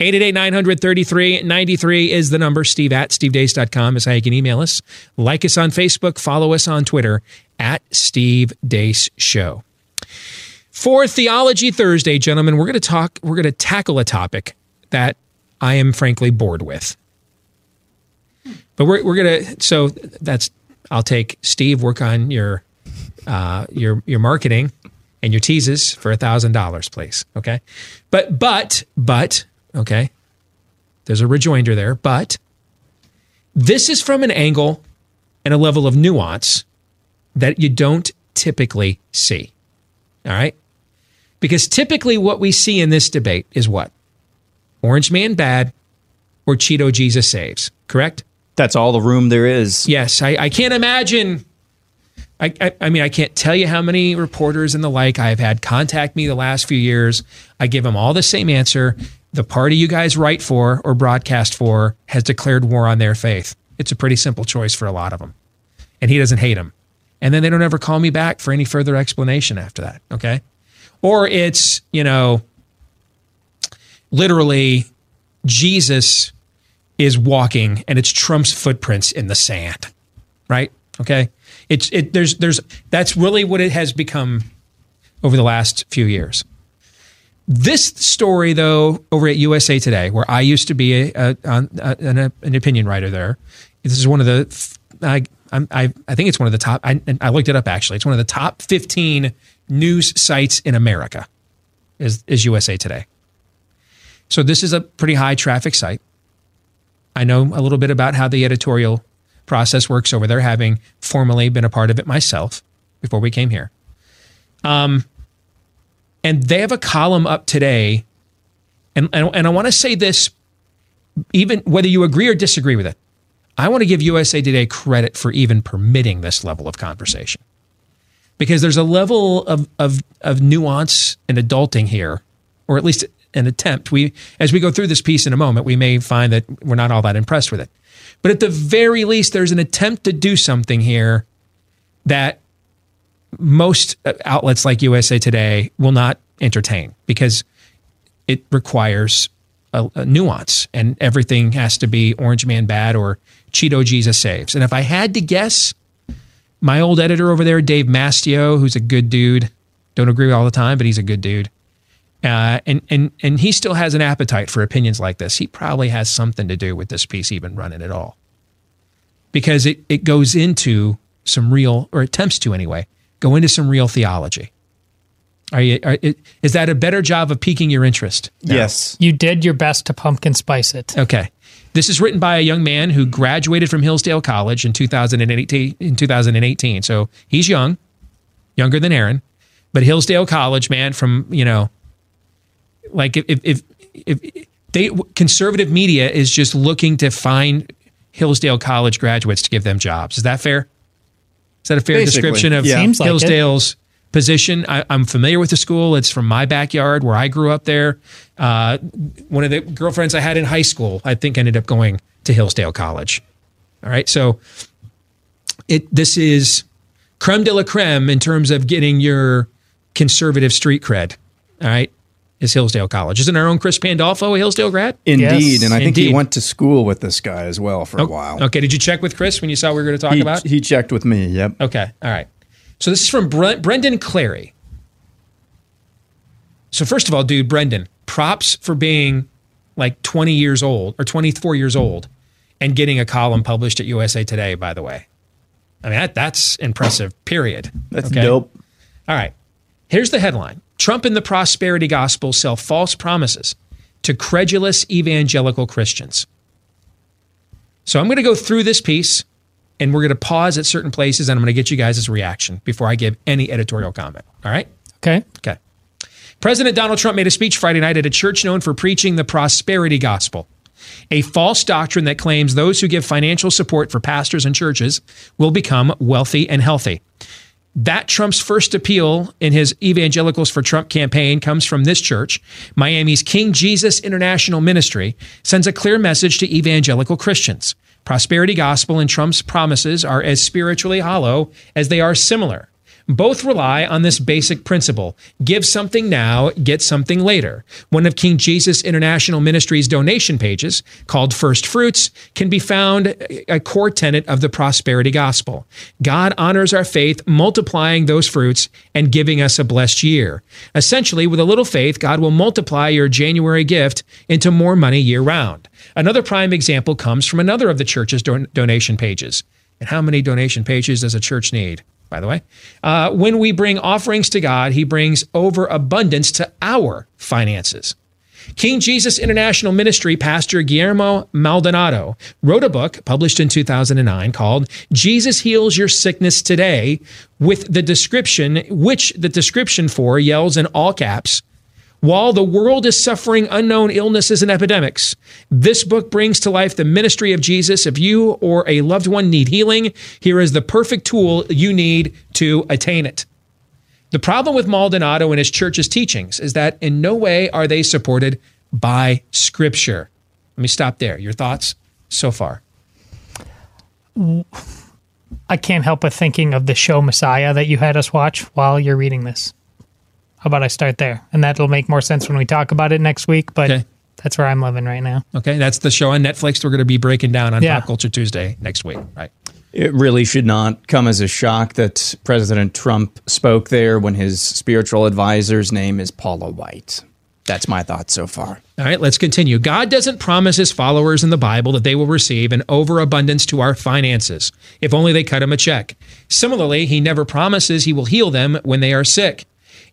888-933-93 is the number. Steve at stevedeace.com is how you can email us. Like us on Facebook. Follow us on Twitter at Steve Deace Show. For Theology Thursday, gentlemen, we're going to talk, we're going to tackle a topic that I am frankly bored with. But we're we're gonna so that's I'll take Steve work on your uh, your your marketing and your teases for a thousand dollars, please. Okay, but but but okay, there's a rejoinder there. But this is from an angle and a level of nuance that you don't typically see. All right, because typically what we see in this debate is what Orange Man bad or Cheeto Jesus saves. Correct. That's all the room there is. Yes, I, I can't imagine. I, I, I mean, I can't tell you how many reporters and the like I've had contact me the last few years. I give them all the same answer. The party you guys write for or broadcast for has declared war on their faith. It's a pretty simple choice for a lot of them. And he doesn't hate them. And then they don't ever call me back for any further explanation after that. Okay. Or it's, you know, literally Jesus is walking and it's Trump's footprints in the sand. Right? Okay? It's it there's there's that's really what it has become over the last few years. This story, though, over at USA Today, where I used to be a, a, a, an, an, opinion writer there, this is one of the I I, I think it's one of the top. I, I looked it up actually. It's one of the top fifteen news sites in America. Is is USA Today. So this is a pretty high traffic site. I know a little bit about how the editorial process works over there, having formally been a part of it myself before we came here. Um, and they have a column up today, and and, and I want to say this, even whether you agree or disagree with it, I want to give USA Today credit for even permitting this level of conversation, because there's a level of of of nuance and adulting here, or at least an attempt. We, as we go through this piece in a moment, we may find that we're not all that impressed with it. But at the very least, there's an attempt to do something here that most uh, outlets like USA Today will not entertain because it requires a, a, nuance and everything has to be Orange Man bad or Cheeto Jesus saves. And if I had to guess, my old editor over there, Dave Mastio, who's a good dude, don't agree all the time, but he's a good dude. Uh, and and and he still has an appetite for opinions like this. He probably has something to do with this piece even running at all, because it it goes into some real or attempts to anyway go into some real theology. Are you? Are, is that a better job of piquing your interest? No. Yes, you did your best to pumpkin spice it. Okay. This is written by a young man who graduated from Hillsdale College in 2018. In 2018, so he's young, younger than Aaron, but Hillsdale College, man, from you know like if if if they conservative media is just looking to find Hillsdale College graduates to give them jobs. Is that fair? Is that a fair Basically, description of yeah. Hillsdale's position? I, am familiar with the school. It's from my backyard where I grew up there. Uh, one of the girlfriends I had in high school, I think, ended up going to Hillsdale College. All right, so it this is creme de la creme in terms of getting your conservative street cred. All right, is Hillsdale College. Isn't our own Chris Pandolfo a Hillsdale grad? Indeed, yes. and I think Indeed. he went to school with this guy as well for oh, a while. Okay, did you check with Chris when you saw we were going to talk he, about? He checked with me. Yep. Okay, all right. So this is from Bre- Brendan Clarey. So first of all, dude, Brendan, props for being like 20 years old or 24 years old and getting a column published at USA Today. By the way, I mean that that's impressive. Period. That's okay? dope. All right. Here's the headline Trump and the prosperity gospel sell false promises to credulous evangelical Christians. So I'm going to go through this piece and we're going to pause at certain places and I'm going to get you guys' reaction before I give any editorial comment. All right? Okay. Okay. President Donald Trump made a speech Friday night at a church known for preaching the prosperity gospel, a false doctrine that claims those who give financial support for pastors and churches will become wealthy and healthy. That Trump's first appeal in his Evangelicals for Trump campaign comes from this church. Miami's King Jesus International Ministry sends a clear message to evangelical Christians. Prosperity gospel and Trump's promises are as spiritually hollow as they are similar. Both rely on this basic principle give something now, get something later. One of King Jesus International Ministries donation pages, called First Fruits, can be found a core tenet of the prosperity gospel. God honors our faith, multiplying those fruits and giving us a blessed year. Essentially, with a little faith, God will multiply your January gift into more money year round. Another prime example comes from another of the church's don- donation pages. And how many donation pages does a church need? By the way. Uh, when we bring offerings to God, He brings overabundance to our finances. King Jesus International Ministry pastor Guillermo Maldonado wrote a book published in 2009 called Jesus Heals Your Sickness Today with the description, which the description for yells in all caps, while the world is suffering unknown illnesses and epidemics, this book brings to life the ministry of Jesus. If you or a loved one need healing, here is the perfect tool you need to attain it. The problem with Maldonado and his church's teachings is that in no way are they supported by Scripture. Let me stop there. Your thoughts so far? I can't help but thinking of the show Messiah that you had us watch while you're reading this. How about I start there? And that'll make more sense when we talk about it next week. But okay. that's where I'm living right now. Okay. That's the show on Netflix we're going to be breaking down on yeah. Pop Culture Tuesday next week. Right. It really should not come as a shock that President Trump spoke there when his spiritual advisor's name is Paula White. That's my thought so far. All right, let's continue. God doesn't promise his followers in the Bible that they will receive an overabundance to our finances, if only they cut him a check. Similarly, he never promises he will heal them when they are sick.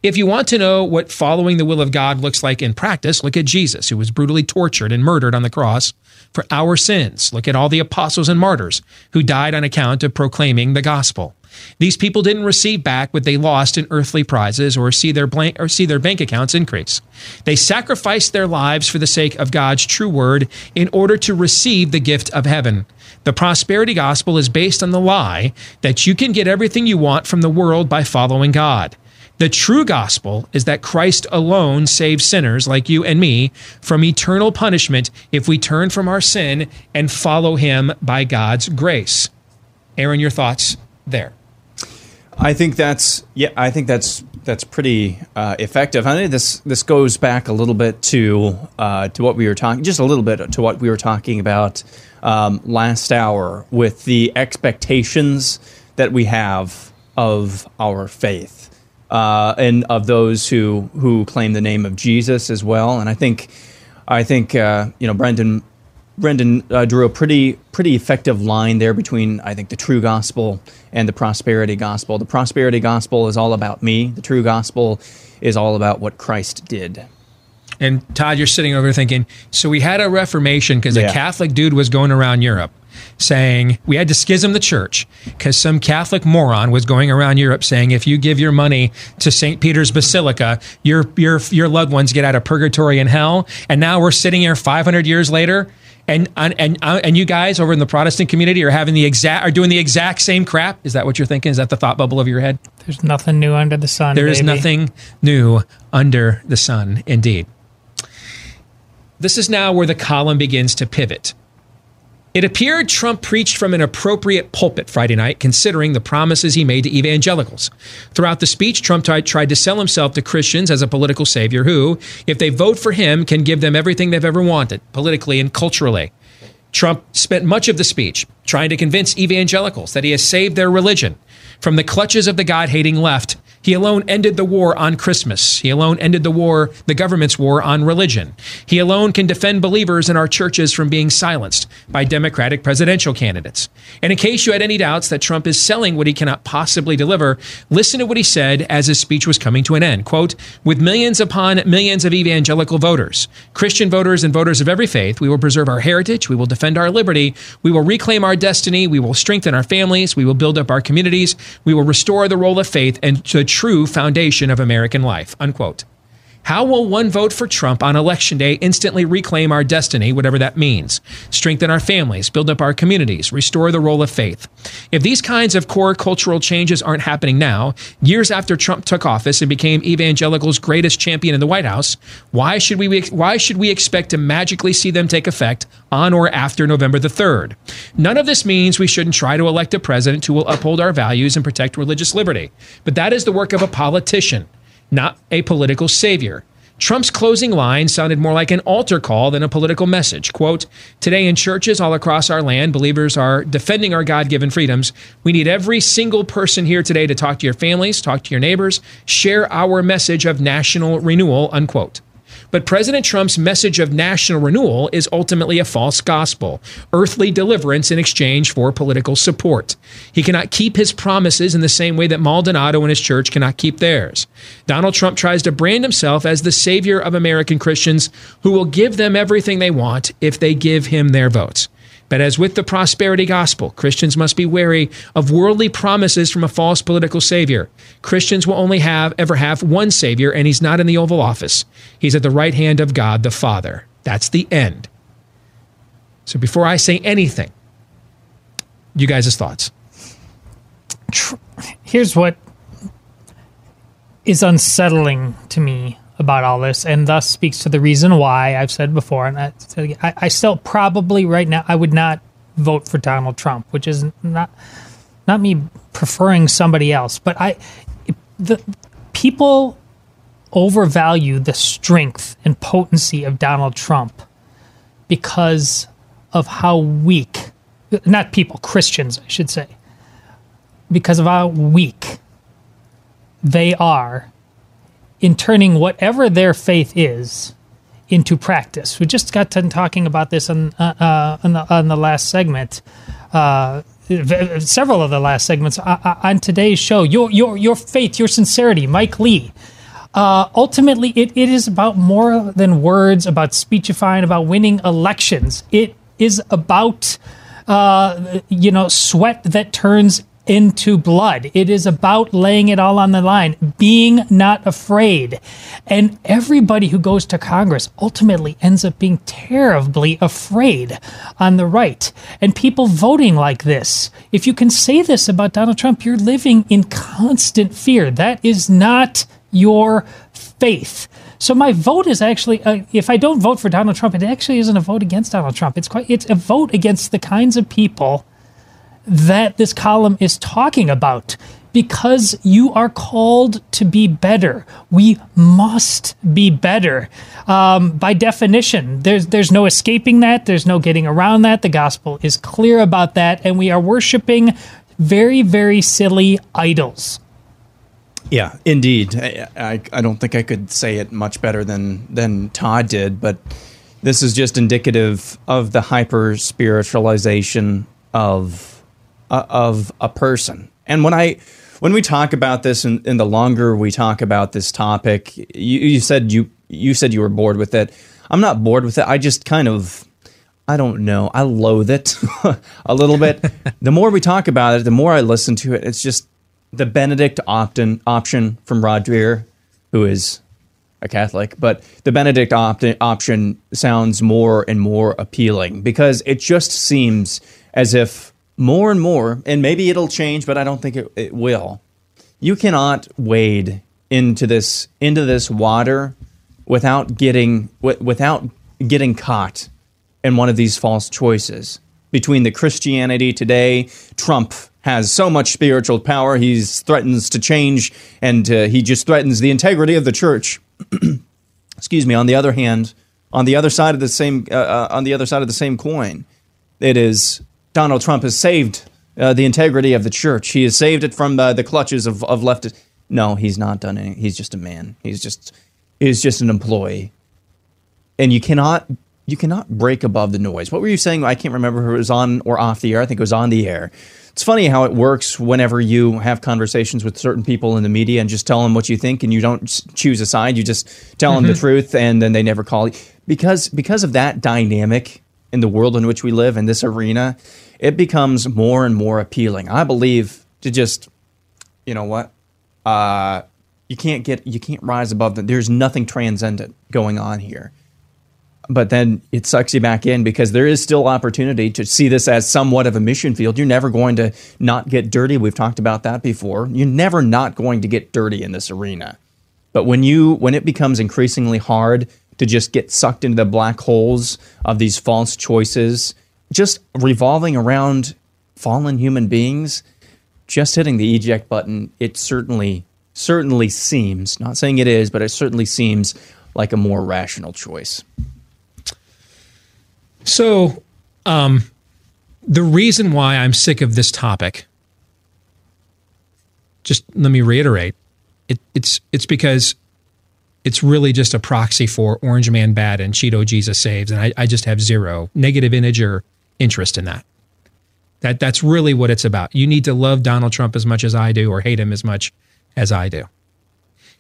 If you want to know what following the will of God looks like in practice, look at Jesus, who was brutally tortured and murdered on the cross for our sins. Look at all the apostles and martyrs who died on account of proclaiming the gospel. These people didn't receive back what they lost in earthly prizes or see their blank, or see their bank accounts increase. They sacrificed their lives for the sake of God's true word in order to receive the gift of heaven. The prosperity gospel is based on the lie that you can get everything you want from the world by following God. The true gospel is that Christ alone saves sinners like you and me from eternal punishment if we turn from our sin and follow him by God's grace. Aaron, your thoughts there? I think that's yeah. I think that's that's pretty uh, effective. I think this this goes back a little bit to uh, to what we were talking, just a little bit to what we were talking about um, last hour with the expectations that we have of our faith uh, and of those who who claim the name of Jesus as well. And I think I think uh, you know Brendan Brendan uh, drew a pretty pretty effective line there between I think the true gospel and the prosperity gospel. The prosperity gospel is all about me. The true gospel is all about what Christ did. And Todd, you're sitting over thinking, so we had a Reformation because yeah. a Catholic dude was going around Europe saying we had to schism the church because some Catholic moron was going around Europe saying if you give your money to St. Peter's Basilica, your your your loved ones get out of purgatory and hell. And now we're sitting here 500 years later. And, and and uh, and you guys over in the Protestant community are having the exact are doing the exact same crap. Is that what you're thinking? Is that the thought bubble of your head? There's nothing new under the sun. There baby. is nothing new under the sun, indeed. This is now where the column begins to pivot. It appeared Trump preached from an appropriate pulpit Friday night, considering the promises he made to evangelicals. Throughout the speech, Trump tried to sell himself to Christians as a political savior who, if they vote for him, can give them everything they've ever wanted, politically and culturally. Trump spent much of the speech trying to convince evangelicals that he has saved their religion from the clutches of the God hating left he alone ended the war on Christmas. He alone ended the war, the government's war on religion. He alone can defend believers in our churches from being silenced by Democratic presidential candidates. And in case you had any doubts that Trump is selling what he cannot possibly deliver, listen to what he said as his speech was coming to an end. Quote, with millions upon millions of evangelical voters, Christian voters and voters of every faith, we will preserve our heritage, we will defend our liberty, we will reclaim our destiny, we will strengthen our families, we will build up our communities, we will restore the role of faith and the true foundation of American life. Unquote. How will one vote for Trump on election day instantly reclaim our destiny, whatever that means? Strengthen our families, build up our communities, restore the role of faith. If these kinds of core cultural changes aren't happening now, years after Trump took office and became evangelicals' greatest champion in the White House, why should we why should we expect to magically see them take effect on or after November the 3rd? None of this means we shouldn't try to elect a president who will uphold our values and protect religious liberty. But that is the work of a politician not a political savior. Trump's closing line sounded more like an altar call than a political message. Quote, Today in churches all across our land, believers are defending our God given freedoms. We need every single person here today to talk to your families, talk to your neighbors, share our message of national renewal, unquote. But President Trump's message of national renewal is ultimately a false gospel, earthly deliverance in exchange for political support. He cannot keep his promises in the same way that Maldonado and his church cannot keep theirs. Donald Trump tries to brand himself as the savior of American Christians who will give them everything they want if they give him their votes. But as with the prosperity gospel, Christians must be wary of worldly promises from a false political savior. Christians will only have ever have one savior, and he's not in the Oval Office. He's at the right hand of God the Father. That's the end. So before I say anything, you guys' thoughts. Here's what is unsettling to me about all this, and thus speaks to the reason why I've said before, and I, I still probably right now I would not vote for Donald Trump, which is not not me preferring somebody else, but I the people overvalue the strength and potency of Donald Trump because of how weak not people Christians I should say because of how weak they are in turning whatever their faith is into practice. We just got done talking about this on uh, uh, on, the, on the last segment. Uh, several of the last segments uh, uh, on today's show. Your your your faith, your sincerity, Mike Lee. Uh, ultimately, it, it is about more than words, about speechifying, about winning elections. It is about you know sweat that turns into blood. It is about laying it all on the line, being not afraid. And everybody who goes to Congress ultimately ends up being terribly afraid on the right. And people voting like this, if you can say this about Donald Trump, you're living in constant fear. That is not your faith. So my vote is actually, uh, if I don't vote for Donald Trump, it actually isn't a vote against Donald Trump. It's quite, it's a vote against the kinds of people that this column is talking about because you are called to be better. We must be better. Um, by definition, there's there's no escaping that. There's no getting around that. The gospel is clear about that, and we are worshiping very very silly idols. Yeah, indeed. I, I, I don't think I could say it much better than than Todd did, but this is just indicative of the hyper spiritualization of uh, of a person. And when I when we talk about this, and, and the longer we talk about this topic, you, you said you you said you were bored with it. I'm not bored with it. I just kind of I don't know. I loathe it a little bit. the more we talk about it, the more I listen to it. It's just the Benedict option option from Rod Dreher, who is a Catholic, but the Benedict opt- option sounds more and more appealing because it just seems as if more and more, and maybe it'll change, but I don't think it, it will. You cannot wade into this into this water without getting without getting caught in one of these false choices. Between the Christianity today, Trump has so much spiritual power, he threatens to change, and uh, he just threatens the integrity of the church. Excuse me. On the other hand, on the other side of the same uh, uh, on the other side of the same coin, it is Donald Trump has saved uh, the integrity of the church. He has saved it from uh, the clutches of, of leftists. No, he's not done anything. He's just a man. He's just he's just an employee. And you cannot you cannot break above the noise. What were you saying? I can't remember if it was on or off the air. I think it was on the air. It's funny how it works whenever you have conversations with certain people in the media and just tell them what you think and you don't choose a side. You just tell mm-hmm. them the truth and then they never call you. Because because of that dynamic, in the world in which we live in this arena, it becomes more and more appealing. I believe to just, you know what, uh, you can't get you can't rise above that. There's nothing transcendent going on here. But then it sucks you back in because there is still opportunity to see this as somewhat of a mission field. You're never going to not get dirty. We've talked about that before. You're never not going to get dirty in this arena. But when you when it becomes increasingly hard to just get sucked into the black holes of these false choices, just revolving around fallen human beings, just hitting the eject button, it certainly certainly seems, not saying it is, but it certainly seems like a more rational choice. So, um, the reason why I'm sick of this topic, just let me reiterate, it, it's it's because it's really just a proxy for Orange Man bad and Cheeto Jesus saves, and I, I just have zero negative integer interest in that. That that's really what it's about. You need to love Donald Trump as much as I do, or hate him as much as I do.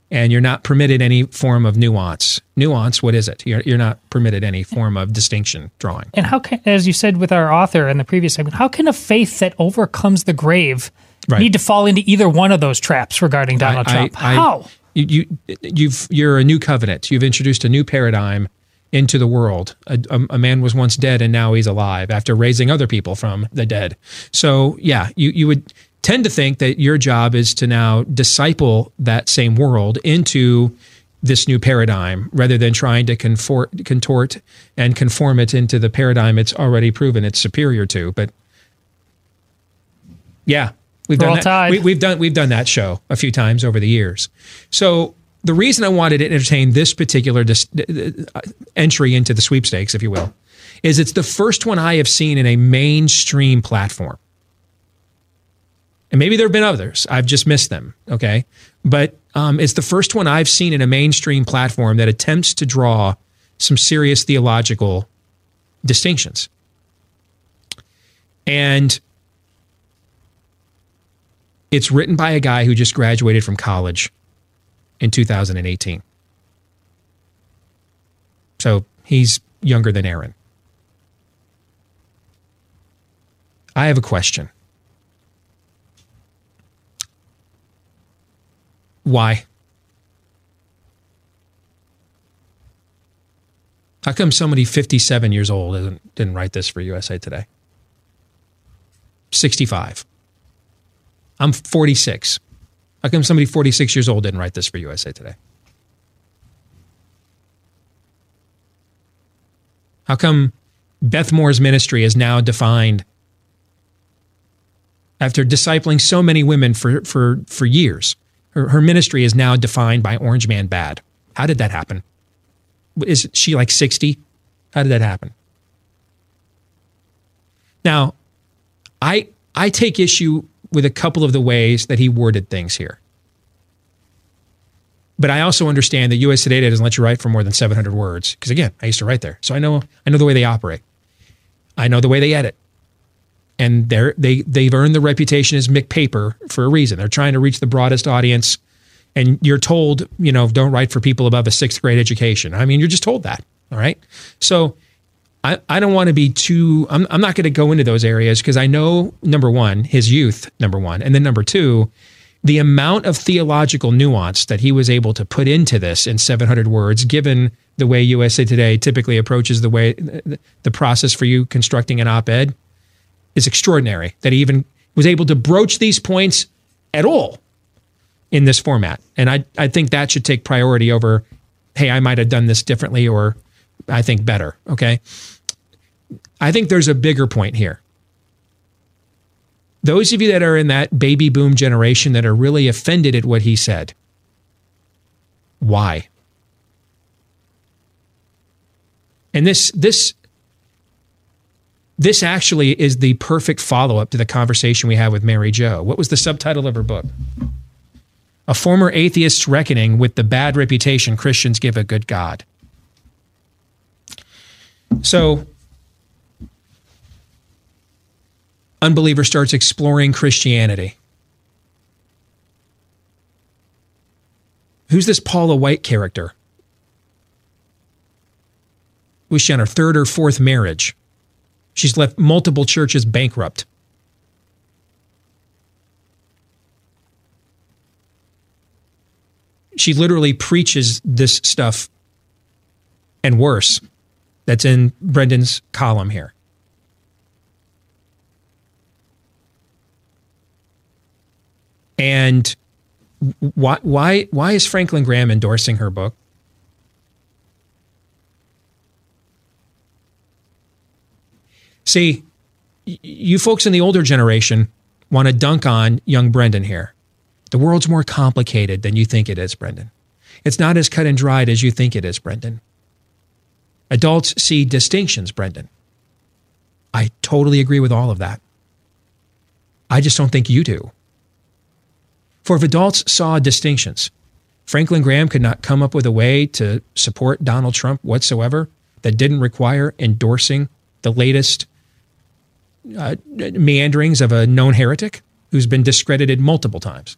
And you're not permitted any form of nuance. Nuance, what is it? You're, you're not permitted any form of distinction drawing. And how can, as you said with our author in the previous segment, how can a faith that overcomes the grave Right. need to fall into either one of those traps regarding Donald I- Trump? I- how? You, you you've you're a new covenant. You've introduced a new paradigm into the world. A, a, man was once dead and now he's alive after raising other people from the dead. So yeah, you you would tend to think that your job is to now disciple that same world into this new paradigm rather than trying to contort and conform it into the paradigm it's already proven it's superior to. But yeah, we've Roll done that. Tide. We, we've done we've done that show a few times over the years. So the reason I wanted to entertain this particular dis- uh, entry into the sweepstakes, if you will, is it's the first one I have seen in a mainstream platform. And maybe there have been others. I've just missed them. Okay. But um, it's the first one I've seen in a mainstream platform that attempts to draw some serious theological distinctions. And it's written by a guy who just graduated from college in 2018. So he's younger than Aaron. I have a question. Why? How come somebody 57 years old didn't, write this for USA Today? 65. I'm 46. How come somebody 46 years old didn't write this for USA Today? How come Beth Moore's ministry is now defined after discipling so many women for, for, for years? Her, her ministry is now defined by Orange Man Bad. How did that happen? Is she like 60? How did that happen? Now, I I take issue with a couple of the ways that he worded things here. But I also understand that USA Today doesn't let you write for more than 700 words because again, I used to write there. So I know I know the way they operate. I know the way they edit. And they're, they they've earned the reputation as McPaper for a reason. They're trying to reach the broadest audience and you're told, you know, don't write for people above a 6th grade education. I mean, you're just told that, all right? So I, I don't want to be too, I'm, I'm not going to go into those areas because I know, number one, his youth, number one. And then number two, the amount of theological nuance that he was able to put into this in 700 words, given the way USA Today typically approaches the way, the process for you constructing an op ed, is extraordinary that he even was able to broach these points at all in this format. And I, I think that should take priority over, hey, I might have done this differently or I think better. Okay. I think there's a bigger point here. Those of you that are in that baby boom generation that are really offended at what he said, why? And this this this actually is the perfect follow-up to the conversation we had with Mary Jo. What was the subtitle of her book? A former atheist's reckoning with the bad reputation Christians give a good God. So, unbeliever starts exploring Christianity. Who's this Paula White character? Was she on her third or fourth marriage? She's left multiple churches bankrupt. she literally preaches this stuff and worse that's in Brendan's column here. And why why why is Franklin Graham endorsing her book? See, you folks in the older generation want to dunk on young Brendan here. The world's more complicated than you think it is, Brendan. It's not as cut and dried as you think it is, Brendan. Adults see distinctions, Brendan. I totally agree with all of that. I just don't think you do. For if adults saw distinctions, Franklin Graham could not come up with a way to support Donald Trump whatsoever that didn't require endorsing the latest uh, meanderings of a known heretic who's been discredited multiple times.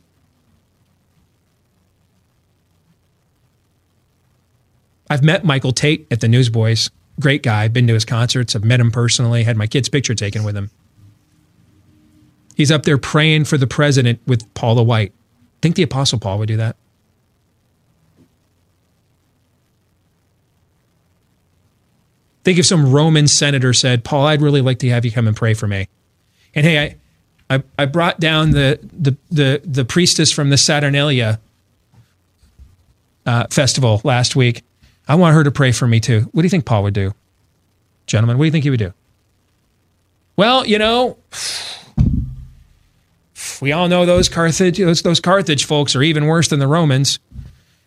I've met Michael Tait at the Newsboys. Great guy. Been to his concerts. I've met him personally. Had my kid's picture taken with him. He's up there praying for the president with Paula White. Think the Apostle Paul would do that? Think if some Roman senator said, Paul, I'd really like to have you come and pray for me. And hey, I, I, I brought down the, the, the, the priestess from the Saturnalia uh, festival last week. I want her to pray for me too. What do you think Paul would do? Gentlemen, what do you think he would do? Well, you know, we all know those Carthage those, those Carthage folks are even worse than the Romans.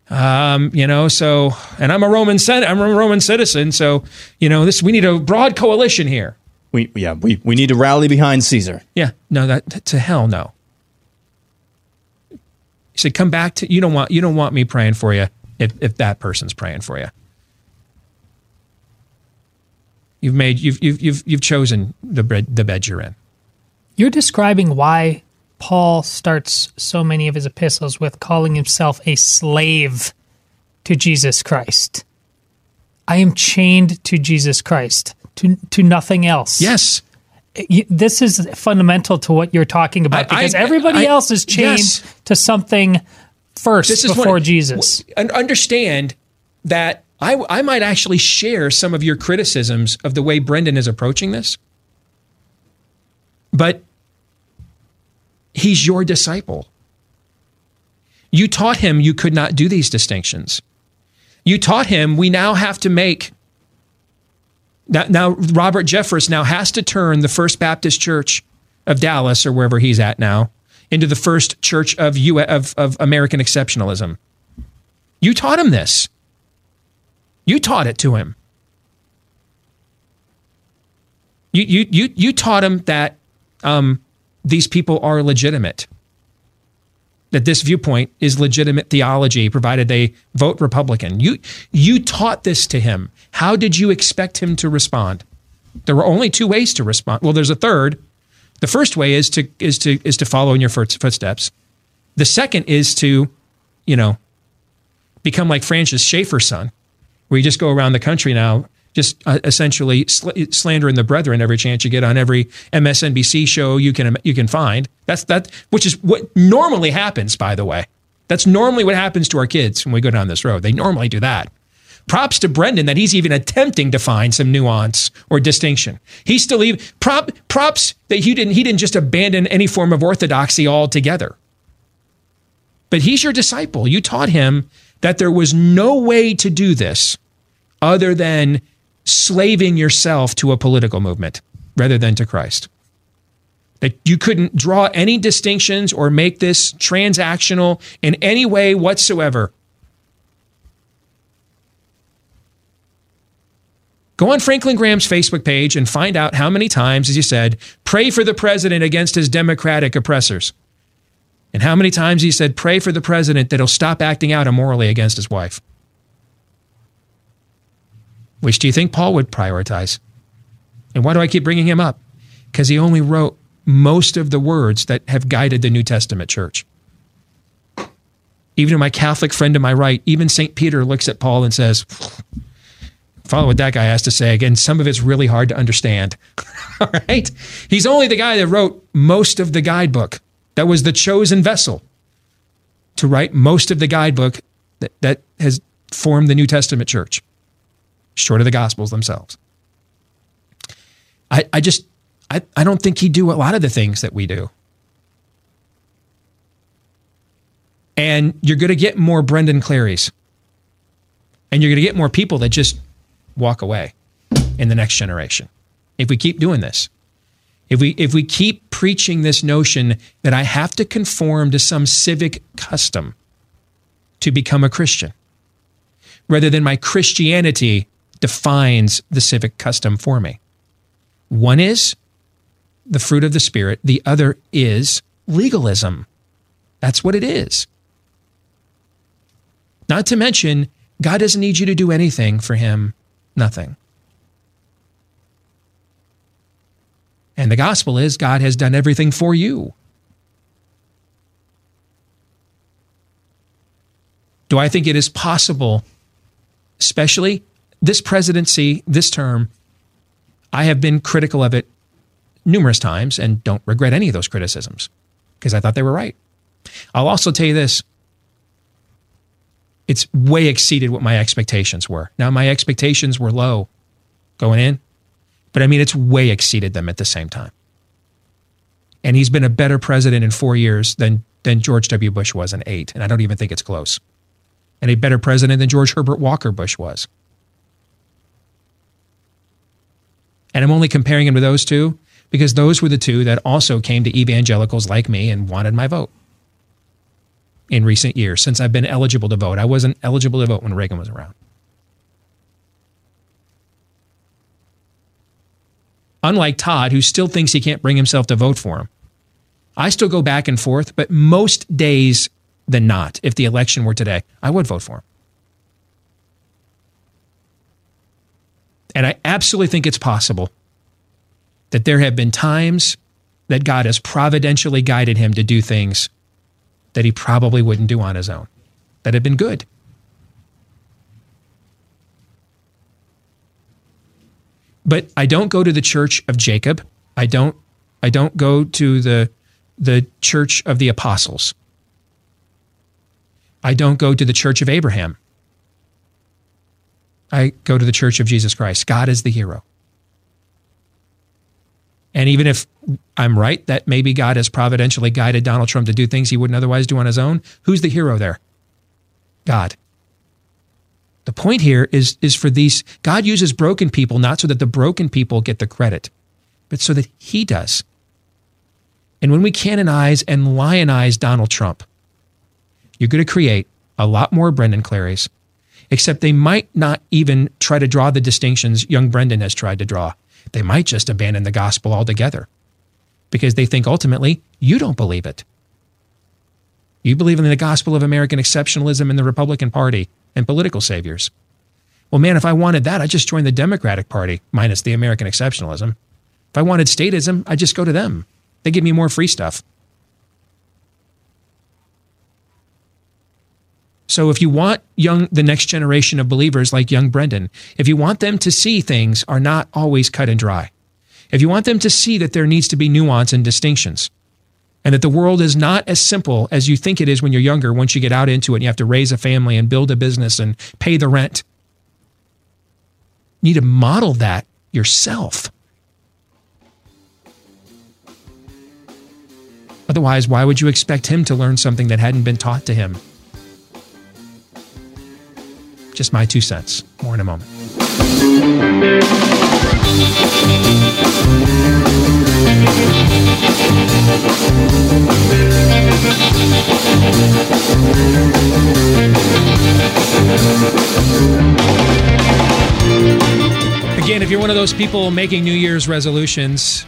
Um, you know, so and I'm a Roman I'm a Roman citizen, so you know this. We need a broad coalition here. We yeah we we need to rally behind Caesar. Yeah, no, that to hell no. He said, "Come back to you don't want you don't want me praying for you if if that person's praying for you. You've made you've you've you've, you've chosen the bed the bed you're in. You're describing why Paul starts so many of his epistles with calling himself a slave to Jesus Christ. I am chained to Jesus Christ, to to nothing else. Yes. This is fundamental to what you're talking about because I, I, everybody I, else is chained yes. to something first this before what, Jesus. And understand that I, I might actually share some of your criticisms of the way Brendan is approaching this. But He's your disciple. You taught him you could not do these distinctions. You taught him we now have to make. Now, Robert Jeffress now has to turn the First Baptist Church of Dallas or wherever he's at now into the first church of, U- of, of American exceptionalism. You taught him this. You taught it to him. You, you, you, you taught him that um, these people are legitimate. That this viewpoint is legitimate theology, provided they vote Republican. You, you taught this to him. How did you expect him to respond? There were only two ways to respond. Well, there's a third. The first way is to is to is to follow in your footsteps. The second is to, you know, become like Francis Schaeffer's son, where you just go around the country now just uh, essentially sl- slandering the brethren every chance you get on every MSNBC show you can you can find. That's that, which is what normally happens, by the way. That's normally what happens to our kids when we go down this road. They normally do that. Props to Brendan that he's even attempting to find some nuance or distinction. He's still even prop, props that he didn't he didn't just abandon any form of orthodoxy altogether. But he's your disciple. You taught him that there was no way to do this other than slaving yourself to a political movement rather than to Christ. That you couldn't draw any distinctions or make this transactional in any way whatsoever. Go on Franklin Graham's Facebook page and find out how many times, as you said, pray for the president against his Democratic oppressors. And how many times he said, pray for the president that he'll stop acting out immorally against his wife. Which do you think Paul would prioritize? And why do I keep bringing him up? Because he only wrote most of the words that have guided the New Testament church. Even my Catholic friend to my right, even St. Peter looks at Paul and says, follow what that guy has to say. Again, some of it's really hard to understand. All right? He's only the guy that wrote most of the guidebook. That was the chosen vessel to write most of the guidebook that, that has formed the New Testament church, short of the Gospels themselves. I, I just, I, I don't think he'd do a lot of the things that we do. And you're going to get more Brendan Clareys. And you're going to get more people that just walk away in the next generation if we keep doing this. If we if we keep preaching this notion that I have to conform to some civic custom to become a Christian, rather than my Christianity defines the civic custom for me. One is the fruit of the Spirit, the other is legalism. That's what it is. Not to mention, God doesn't need you to do anything for Him, nothing. And the gospel is God has done everything for you. Do I think it is possible, especially this presidency, this term? I have been critical of it numerous times and don't regret any of those criticisms because I thought they were right. I'll also tell you this it's way exceeded what my expectations were. Now, my expectations were low going in, but I mean, it's way exceeded them at the same time. And he's been a better president in four years than, than George W. Bush was in eight. And I don't even think it's close. And a better president than George Herbert Walker Bush was. And I'm only comparing him to those two because those were the two that also came to evangelicals like me and wanted my vote in recent years since I've been eligible to vote. I wasn't eligible to vote when Reagan was around. Unlike Todd, who still thinks he can't bring himself to vote for him. I still go back and forth, but most days than not, if the election were today, I would vote for him. And I absolutely think it's possible that there have been times that God has providentially guided him to do things that he probably wouldn't do on his own, that have been good. But I don't go to the church of Jacob. I don't I don't go to the the church of the apostles. I don't go to the church of Abraham. I go to the church of Jesus Christ. God is the hero. And even if I'm right that maybe God has providentially guided Donald Trump to do things he wouldn't otherwise do on his own, who's the hero there? God. The point here is, is for these, God uses broken people not so that the broken people get the credit, but so that he does. And when we canonize and lionize Donald Trump, you're going to create a lot more Brendan Clareys, except they might not even try to draw the distinctions young Brendan has tried to draw they might just abandon the gospel altogether because they think ultimately you don't believe it. You believe in the gospel of American exceptionalism and the Republican Party and political saviors. Well, man, if I wanted that, I'd just join the Democratic Party, minus the American exceptionalism. If I wanted statism, I'd just go to them. They give me more free stuff. So if you want young the next generation of believers like young Brendan, if you want them to see things are not always cut and dry. If you want them to see that there needs to be nuance and distinctions, and that the world is not as simple as you think it is when you're younger once you get out into it and you have to raise a family and build a business and pay the rent. You need to model that yourself. Otherwise, why would you expect him to learn something that hadn't been taught to him? Just my two cents. More in a moment. Again, if you're one of those people making New Year's resolutions,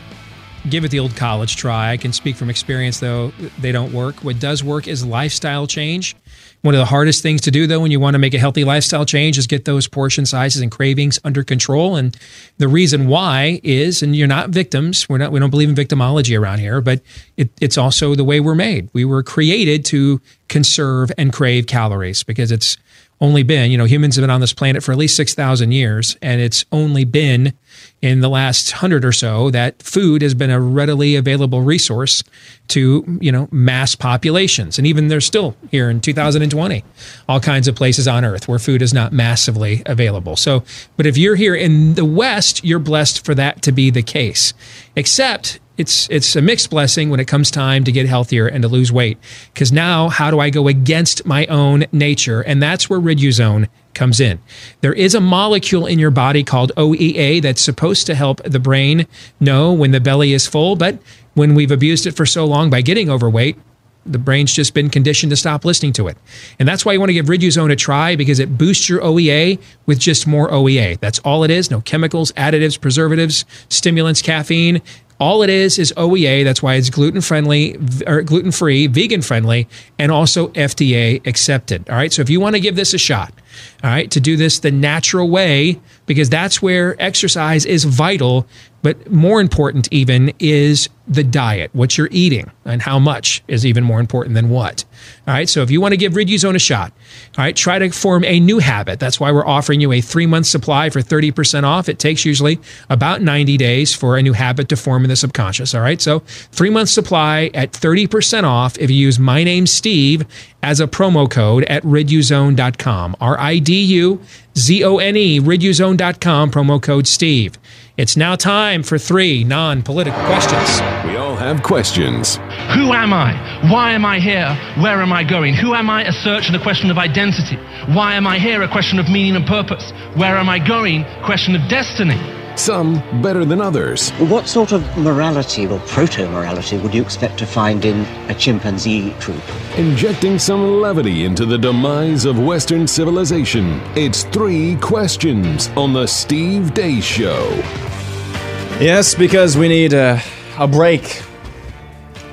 give it the old college try. I can speak from experience, though, they don't work. What does work is lifestyle change. One of the hardest things to do, though, when you want to make a healthy lifestyle change is get those portion sizes and cravings under control. And the reason why is, and you're not victims. We're not. We don't believe in victimology around here, but it, it's also the way we're made. We were created to conserve and crave calories because it's only been, you know, humans have been on this planet for at least 6,000 years, and it's only been in the last hundred or so that food has been a readily available resource to, you know, mass populations. And even there's still here in 2020, all kinds of places on earth where food is not massively available. So, but if you're here in the West, you're blessed for that to be the case. Except it's it's a mixed blessing when it comes time to get healthier and to lose weight. Because now, how do I go against my own nature? And that's where Riduzone comes in. There is a molecule in your body called OEA that's supposed to help the brain know when the belly is full, but when we've abused it for so long by getting overweight, the brain's just been conditioned to stop listening to it. And that's why you want to give Riduzone a try because it boosts your OEA with just more OEA. That's all it is. No chemicals, additives, preservatives, stimulants, caffeine. All it is is OEA. That's why it's gluten friendly or gluten free, vegan friendly, and also FDA accepted. All right. So if you want to give this a shot, all right, to do this the natural way, because that's where exercise is vital. But more important, even, is the diet, what you're eating, and how much is even more important than what. All right, so if you want to give Riduzone a shot, all right, try to form a new habit. That's why we're offering you a three month supply for 30% off. It takes usually about 90 days for a new habit to form in the subconscious. All right, so three month supply at 30% off if you use my name, Steve, as a promo code at riduzone.com. R I D U Z O N E, riduzone.com, promo code Steve. It's now time for three non political questions. We all have questions. Who am I? Why am I here? Where am I going? Who am I? A search and a question of identity. Why am I here? A question of meaning and purpose. Where am I going? Question of destiny. Some better than others. What sort of morality or proto morality would you expect to find in a chimpanzee troop? Injecting some levity into the demise of Western civilization. It's three questions on The Steve Deace Show. Yes, because we need a, a break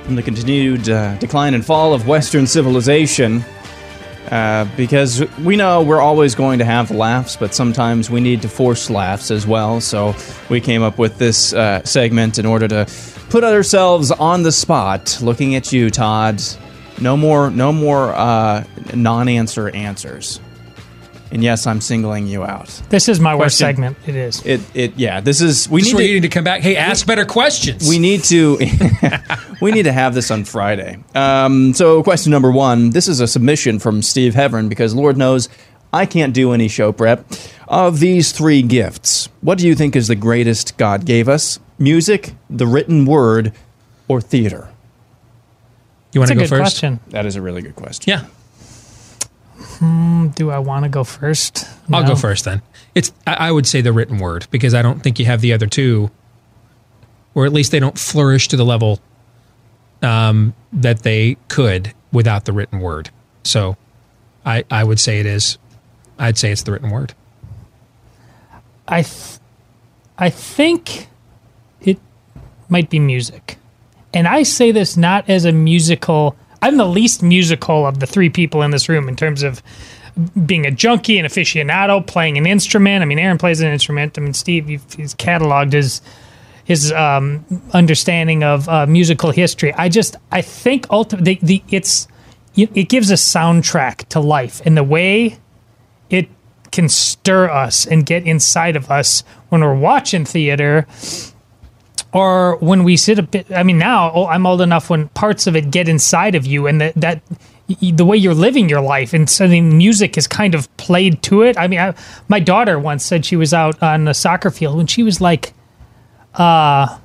from the continued uh, decline and fall of Western civilization. Uh, because we know we're always going to have laughs, but sometimes we need to force laughs as well. So we came up with this uh, segment in order to put ourselves on the spot. Looking at you, Todd. No more, no more uh, non-answer answers. And yes, I'm singling you out. This is my worst Question. segment. It is. It, it, yeah. This is we This is need where to, you need to come back. Hey, ask better questions. we need to we need to have this on Friday. Um, so question number one. This is a submission from Steve Heverin because Lord knows I can't do any show prep. Of these three gifts, what do you think is the greatest God gave us? Music, the written word, or theater? You want That's to a go good first? question. That is a really good question. Yeah, Hmm, do I want to go first? I'll go first then. It's I I would say the written word because I don't think you have the other two, or at least they don't flourish to the level um, that they could without the written word. So, I I would say it is. I'd say it's the written word. I, th- I think it might be music, and I say this not as a musical. I'm the least musical of the three people in this room in terms of being a junkie, an aficionado, playing an instrument. I mean, Aaron plays an instrument. I mean, Steve, he's cataloged his his um, understanding of uh, musical history. I just, I think ultimately, the, the it's it gives a soundtrack to life, and the way it can stir us and get inside of us when we're watching theater or when we sit a bit i mean now oh, i'm old enough when parts of it get inside of you and that that the way you're living your life and so the music is kind of played to it. I mean I, my daughter once said she was out on a soccer field when she was like uh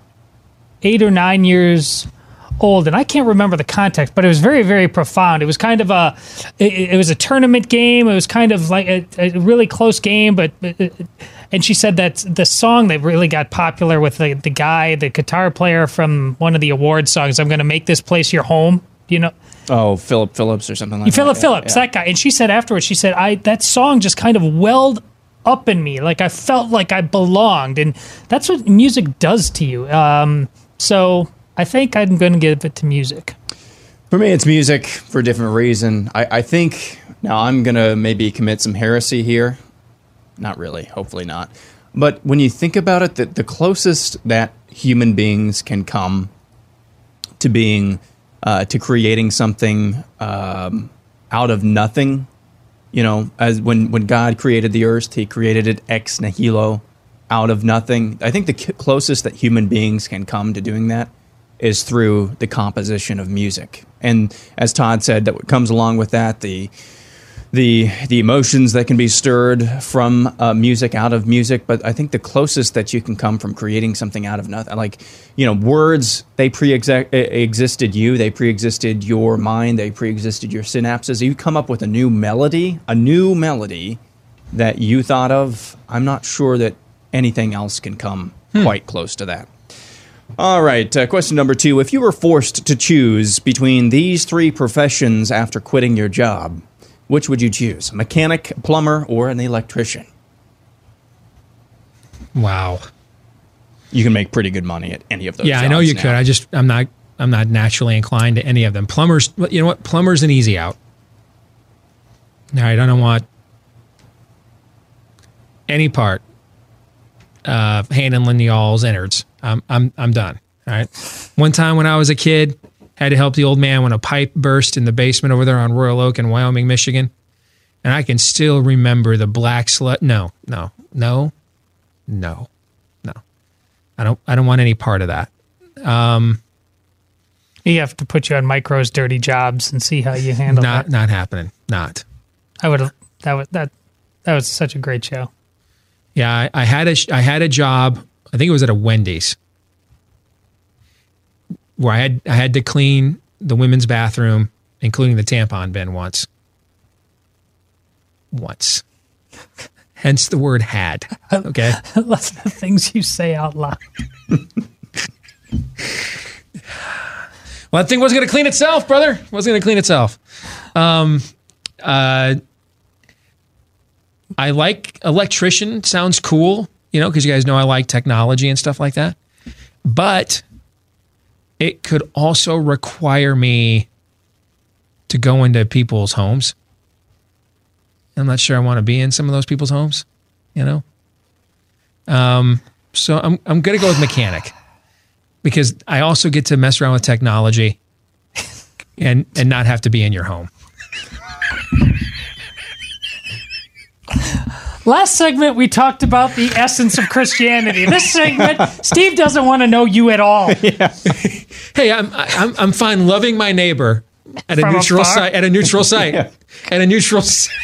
eight or nine years old and i can't remember the context but it was very very profound it was kind of a it, it was a tournament game it was kind of like a, a really close game but and she said that the song that really got popular with the, the guy the guitar player from one of the award songs i'm going to make this place your home you know Oh, Philip Phillips or something like Philip that. Philip Phillips, Yeah. that guy. And she said afterwards, she said, I that song just kind of welled up in me. Like I felt like I belonged. And that's what music does to you. Um, so I think I'm going to give it to music. For me, it's music for a different reason. I, I think now I'm gonna maybe commit some heresy here. Not really, hopefully not. But when you think about it, the, the closest that human beings can come to being uh, to creating something um, out of nothing You know, as when when God created the earth, He created it ex nihilo, out of nothing. I think the closest that human beings can come to doing that is through the composition of music. And as Todd said, that comes along with that the the the emotions that can be stirred from uh, music out of music but i think the closest that you can come from creating something out of nothing like you know words they pre-existed you they pre-existed your mind they pre-existed your synapses you come up with a new melody a new melody that you thought of i'm not sure that anything else can come Hmm. quite close to that all right, uh, question number two. If you were forced to choose between these three professions after quitting your job, which would you choose? A mechanic, plumber, or an electrician? Wow. You can make pretty good money at any of those. yeah, I know you now. could. I just I'm not I'm not naturally inclined to any of them. Plumbers, you know what? Plumber's an easy out. All right, I don't want any part of handling the all's innards. I'm I'm I'm done. All right. One time when I was a kid, had to help the old man when a pipe burst in the basement over there on Royal Oak in Wyoming, Michigan. And I can still remember the black slut. No, no, no, no, no. I don't. I don't want any part of that. Um, You have to put you on Mike Rowe's dirty jobs and see how you handle not that. not happening. Not. I would have that was that that was such a great show. Yeah, I, I had a I had a job. I think it was at a Wendy's where I had I had to clean the women's bathroom, including the tampon bin once. Once. Hence the word had. Okay. Lots of the things you say out loud. Well, that thing wasn't going to clean itself, brother. It wasn't going to clean itself. Um, uh, I like electrician. Sounds cool, you know, because you guys know I like technology and stuff like that. But it could also require me to go into people's homes. I'm not sure I want to be in some of those people's homes, you know. Um, so I'm I'm gonna go with mechanic because I also get to mess around with technology and and not have to be in your home. Last segment, we talked about the essence of Christianity. This segment, Steve doesn't want to know you at all. Yeah. Hey, I'm I'm I'm fine loving my neighbor at a From neutral afar? site at a neutral site at a neutral site.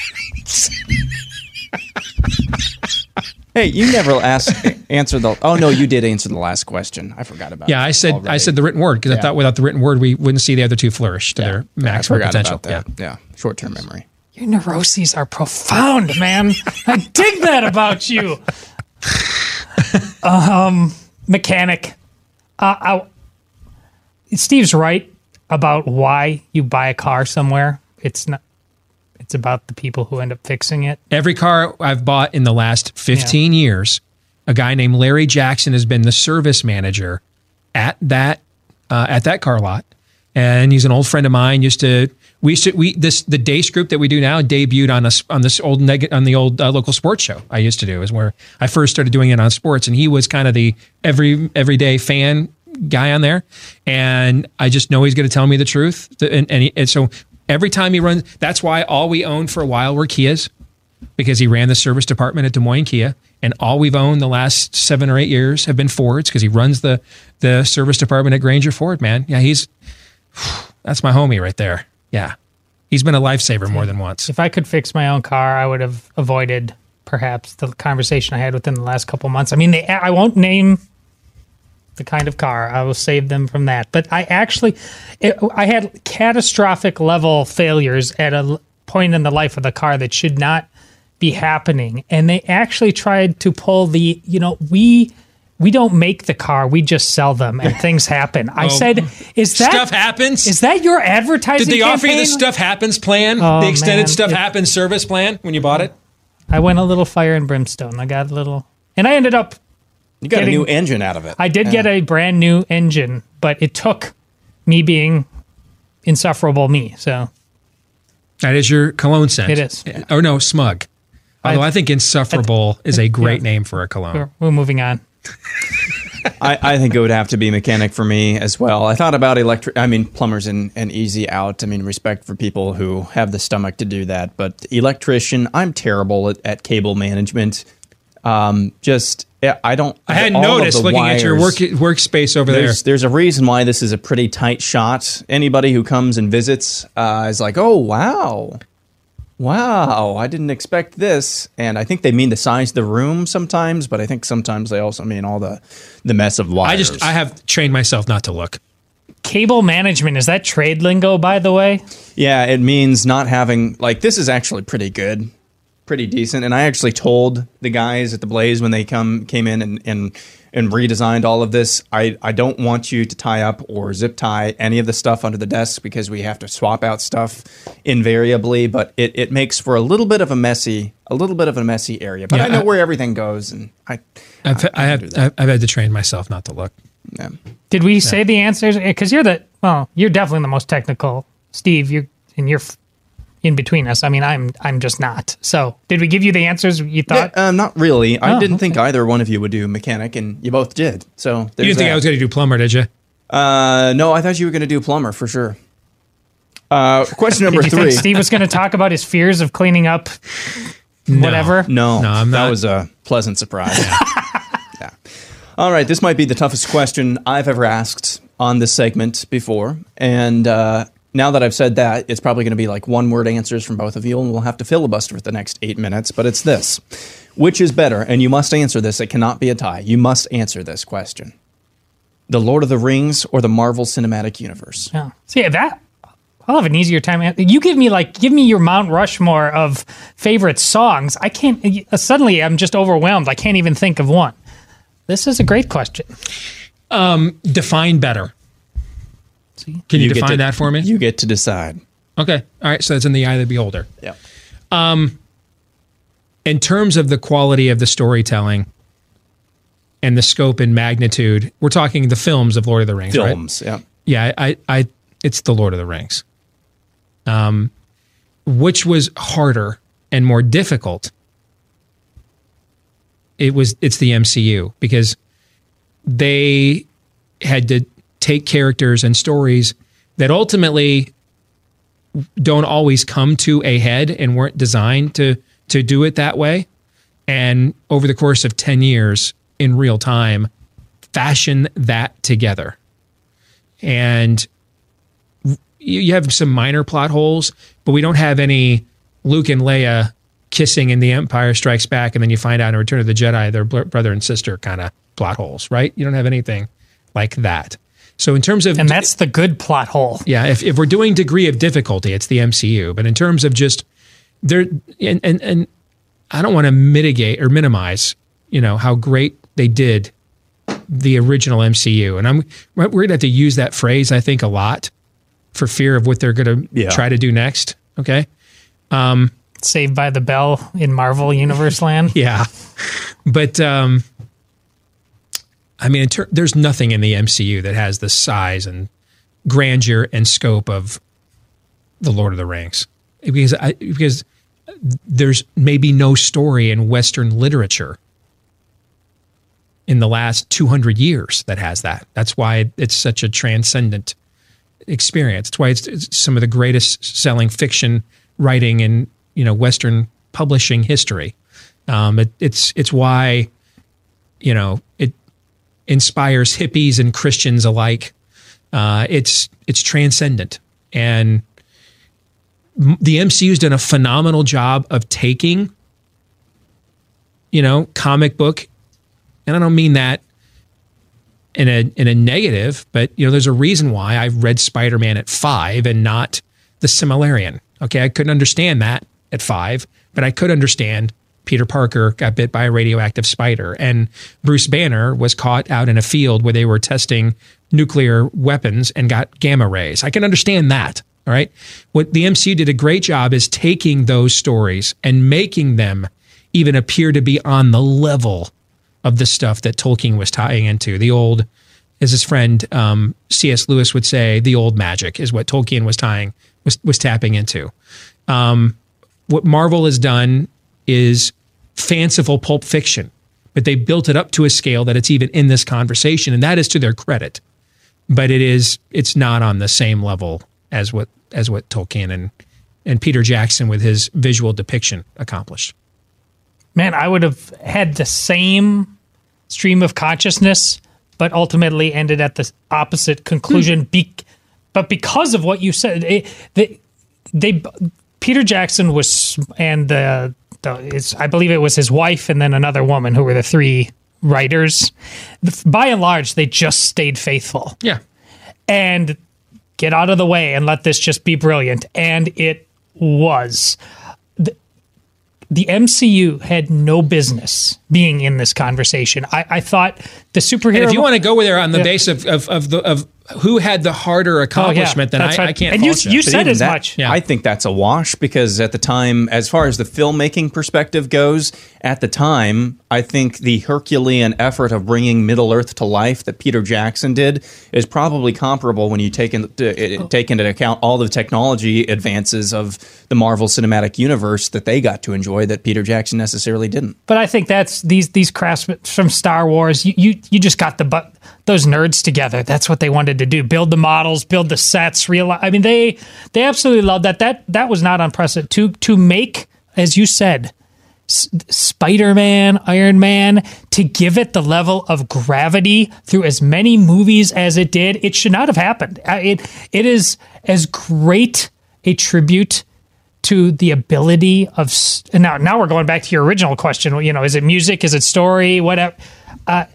Hey, you never asked answer the. Oh no, you did answer the last question. I forgot about. Yeah, it I said I said the written word because I thought without the written word we wouldn't see the other two flourish to their I maximum forgot potential. about that. Yeah, short term memory. Your neuroses are profound, man. I dig that about you. Um, mechanic. Uh, I, Steve's right about why you buy a car somewhere. It's not. It's about the people who end up fixing it. Every car I've bought in the last 15 years, a guy named Larry Jackson has been the service manager at that uh, at that car lot, and he's an old friend of mine. Used to we used to we this the Deace group that we do now debuted on us on this old neg- on the old uh, local sports show I used to do is where I first started doing it on sports, and he was kind of the every everyday fan guy on there, and I just know he's going to tell me the truth, and and, he, and so every time he runs, that's why all we owned for a while were Kias because he ran the service department at Des Moines Kia, and all we've owned the last seven or eight years have been Fords because he runs the the service department at Granger Ford. Man, yeah, he's that's my homie right there. Yeah, he's been a lifesaver more than once. If I could fix my own car, I would have avoided perhaps the conversation I had within the last couple months. I mean, they, I won't name the kind of car. I will save them from that. But I actually, it, I had catastrophic level failures at a point in the life of the car that should not be happening. And they actually tried to pull the, you know, we. We don't make the car; we just sell them, and things happen. I Oh. said, "Is that Stuff happens? Is that your advertising?" Did they offer you the stuff happens plan, Oh, the extended man. stuff It- happens service plan when you bought it? I went a little fire and brimstone. I got a little, and I ended up. You got getting- a new engine out of it. I did Yeah. get a brand new engine, but it took me being insufferable me. So That is your cologne scent. It is. Or no, smug. Although I, think insufferable is a great name for a cologne. we're, we're moving on. I, I think it would have to be mechanic for me as well. I thought about electric. I mean, plumbers and, and easy out. I mean, respect for people who have the stomach to do that. But electrician, I'm terrible at, at cable management. Um, just yeah, I don't. I hadn't noticed looking at your work workspace over there. there's, There's a reason why this is a pretty tight shot. Anybody who comes and visits uh, is like, oh wow, wow, I didn't expect this. And I think they mean the size of the room sometimes, but I think sometimes they also mean all the the mess of wires. I just I have trained myself not to look. Cable management is that trade lingo, by the way? Yeah, it means not having like this is actually pretty good, pretty decent. And I actually told the guys at the Blaze when they come came in and and, and redesigned all of this. I I don't want you to tie up or zip tie any of the stuff under the desk because we have to swap out stuff invariably. But it it makes for a little bit of a messy a little bit of a messy area. But Yeah, I know I- where everything goes, and I I've, I have I've, I've had to train myself not to look. Yeah. Did we say the answers? Because you're the well, you're definitely the most technical, Steve. You and you're f- in between us. I mean, I'm I'm just not. So, did we give you the answers you thought? Yeah, um, not really. I Oh, didn't think either one of you would do mechanic, and you both did. So You didn't think that. I was going to do plumber, did you? Uh, no, I thought you were going to do plumber for sure. Uh, question number Did you three. think Steve was going to talk about his fears of cleaning up whatever? No, No, I'm that not. was a pleasant surprise. yeah. All right, this might be the toughest question I've ever asked on this segment before, and uh, now that I've said that, it's probably going to be like one-word answers from both of you, and we'll have to filibuster for the next eight minutes. But it's this: which is better? And you must answer this. It cannot be a tie. You must answer this question: The Lord of the Rings or the Marvel Cinematic Universe? Yeah. So yeah, that I'll have an easier time. You give me like give me your Mount Rushmore of favorite songs. I can't. uh, Suddenly, I'm just overwhelmed. I can't even think of one. This is a great question. Um, define better. Can you, get define to- that for me? You get to decide. Okay. All right. So it's in the eye of the beholder. Yeah. Um, in terms of the quality of the storytelling and the scope and magnitude, we're talking the films of Lord of the Rings, right? Films, yeah. Yeah, I, I, it's the Lord of the Rings. Um, which was harder and more difficult? It was. It's the MCU because they had to take characters and stories that ultimately don't always come to a head and weren't designed to to do it that way. And over the course of 10 years in real time fashion that together. And you have some minor plot holes but we don't have any Luke and Leia kissing in the Empire Strikes Back and then you find out in Return of the Jedi they're brother and sister kind of plot holes right? You don't have anything like that so in terms of And that's the good plot hole. yeah, if, if we're doing degree of difficulty, it's the MCU. But in terms of just there, and and, and I don't want to mitigate or minimize, you know, how great they did the original MCU. And I'm we're going to have to use that phrase, I think, a lot for fear of what they're going to Yeah. try to do next. Okay. Um, Saved by the Bell in Marvel Universe land. yeah, but um, I mean, ter- there's nothing in the MCU that has the size and grandeur and scope of the Lord of the Rings because I, because there's maybe no story in Western literature in the last 200 years that has that. That's why it's such a transcendent experience. It's why it's, it's some of the greatest selling fiction writing in you know Western publishing history. Um, it, it's it's why you know inspires hippies and Christians alike. Uh, it's it's transcendent, and the MCU's done a phenomenal job of taking, you know, comic book, and I don't mean that in a in a negative, but you know, there's a reason why I read Spider Man at five and not the Silmarillion. Okay, I couldn't understand that at five, but I could understand Peter Parker got bit by a radioactive spider, and Bruce Banner was caught out in a field where they were testing nuclear weapons and got gamma rays. I can understand that. All right. What the MCU did a great job is taking those stories and making them even appear to be on the level of the stuff that Tolkien was tying into. The old, as his friend um, C.S. Lewis would say, the old magic is what Tolkien was tying was was tapping into. Um, what Marvel has done is fanciful pulp fiction, but they built it up to a scale that it's even in this conversation, and that is to their credit. But it is it's not on the same level as what as what Tolkien and and Peter Jackson with his visual depiction accomplished. Man, I would have had the same stream of consciousness, but ultimately ended at the opposite conclusion. Hmm. Be- but because of what you said, it, they, they, Peter Jackson was, and the, the it's, I believe it was his wife and then another woman who were the three writers. By and large, they just stayed faithful. Yeah. And get out of the way and let this just be brilliant. And it was. The, the MCU had no business being in this conversation. I, I thought the superhero. And if you want to go there on the Yeah. base of, of, of the of who had the harder oh, accomplishment, then I, that's right. I can't. And you- fault you said as that- much. I think that's a wash because at the time, as far as the filmmaking perspective goes, at the time, I think the Herculean effort of bringing Middle Earth to life that Peter Jackson did is probably comparable when you take, in, uh, take into account all the technology advances of the Marvel Cinematic Universe that they got to enjoy that Peter Jackson necessarily didn't. But I think that's these these craftsmen from Star Wars. You you, you just got the but those nerds together. That's what they wanted to do: build the models, build the sets. Real. I mean, they they absolutely loved that. That that was not unprecedented to to make, as you said, Spider Man, Iron Man, to give it the level of gravity through as many movies as it did. It should not have happened. Uh, It it is as great a tribute to the ability of now now we're going back to your original question you know is it music is it story whatever uh,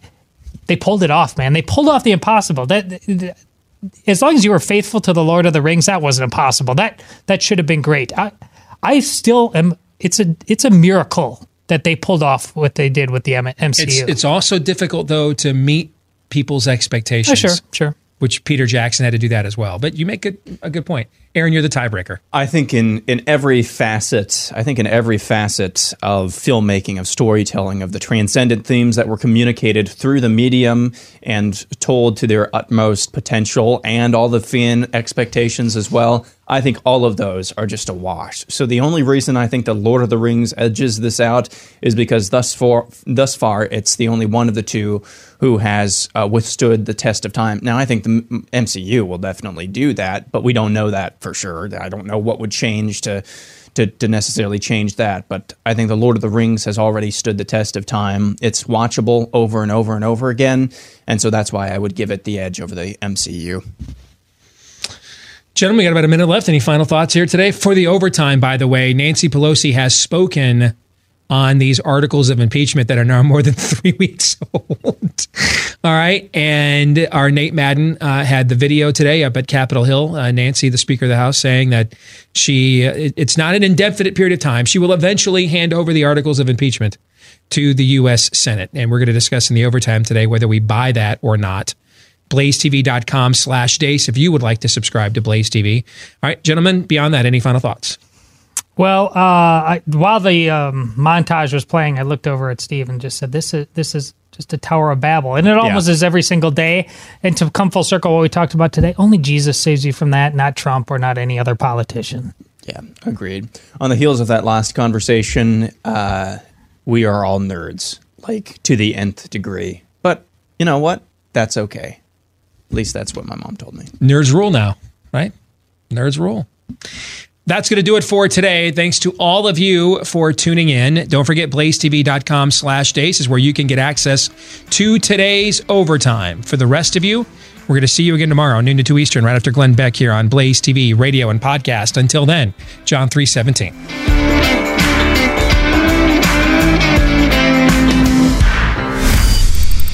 they pulled it off man they pulled off the impossible that, that- as long as you were faithful to the lord of the rings that wasn't impossible that that should have been great i i still am it's a it's a miracle that they pulled off what they did with the M- mcu It's it's also difficult though to meet people's expectations. Oh, sure sure Which Peter Jackson had to do that as well. But you make a, a good point, Aaron. You're the tiebreaker. I think in in every facet, I think in every facet of filmmaking, of storytelling, of the transcendent themes that were communicated through the medium and told to their utmost potential, and all the fan expectations as well. I think all of those are just a wash. So the only reason I think the Lord of the Rings edges this out is because thus far, thus far, it's the only one of the two who has uh, withstood the test of time. Now, I think the MCU will definitely do that, but we don't know that for sure. I don't know what would change to. To, to necessarily change that, but I think The Lord of the Rings has already stood the test of time. It's watchable over and over and over again, and so that's why I would give it the edge over the MCU. Gentlemen, we got about a minute left. Any final thoughts here today? For the overtime, by the way, Nancy Pelosi has spoken on these articles of impeachment that are now more than three weeks old. All right. And our Nate Madden uh, had the video today up at Capitol Hill. Uh, Nancy, the Speaker of the House, saying that she, uh, it- it's not an indefinite period of time. She will eventually hand over the articles of impeachment to the U.S. Senate. And we're going to discuss in the overtime today whether we buy that or not blazetv.com slash deace if you would like to subscribe to Blaze TV. All right, gentlemen, beyond that, any final thoughts? Well, uh, I, while the um, montage was playing, I looked over at Steve and just said, "This is this is just a Tower of Babel," and it almost is every single day. And to come full circle, what we talked about today, only Jesus saves you from that, not Trump or not any other politician. Yeah, agreed. On the heels of that last conversation, uh, we are all nerds, like to the nth degree. But you know what? That's okay. At least that's what my mom told me. Nerds rule now, right? Nerds rule. That's going to do it for today. Thanks to all of you for tuning in. Don't forget blazetv.com slash deace is where you can get access to today's overtime. For the rest of you, we're going to see you again tomorrow, noon to 2 Eastern, right after Glenn Beck here on Blaze TV, radio, and podcast. Until then, John 317.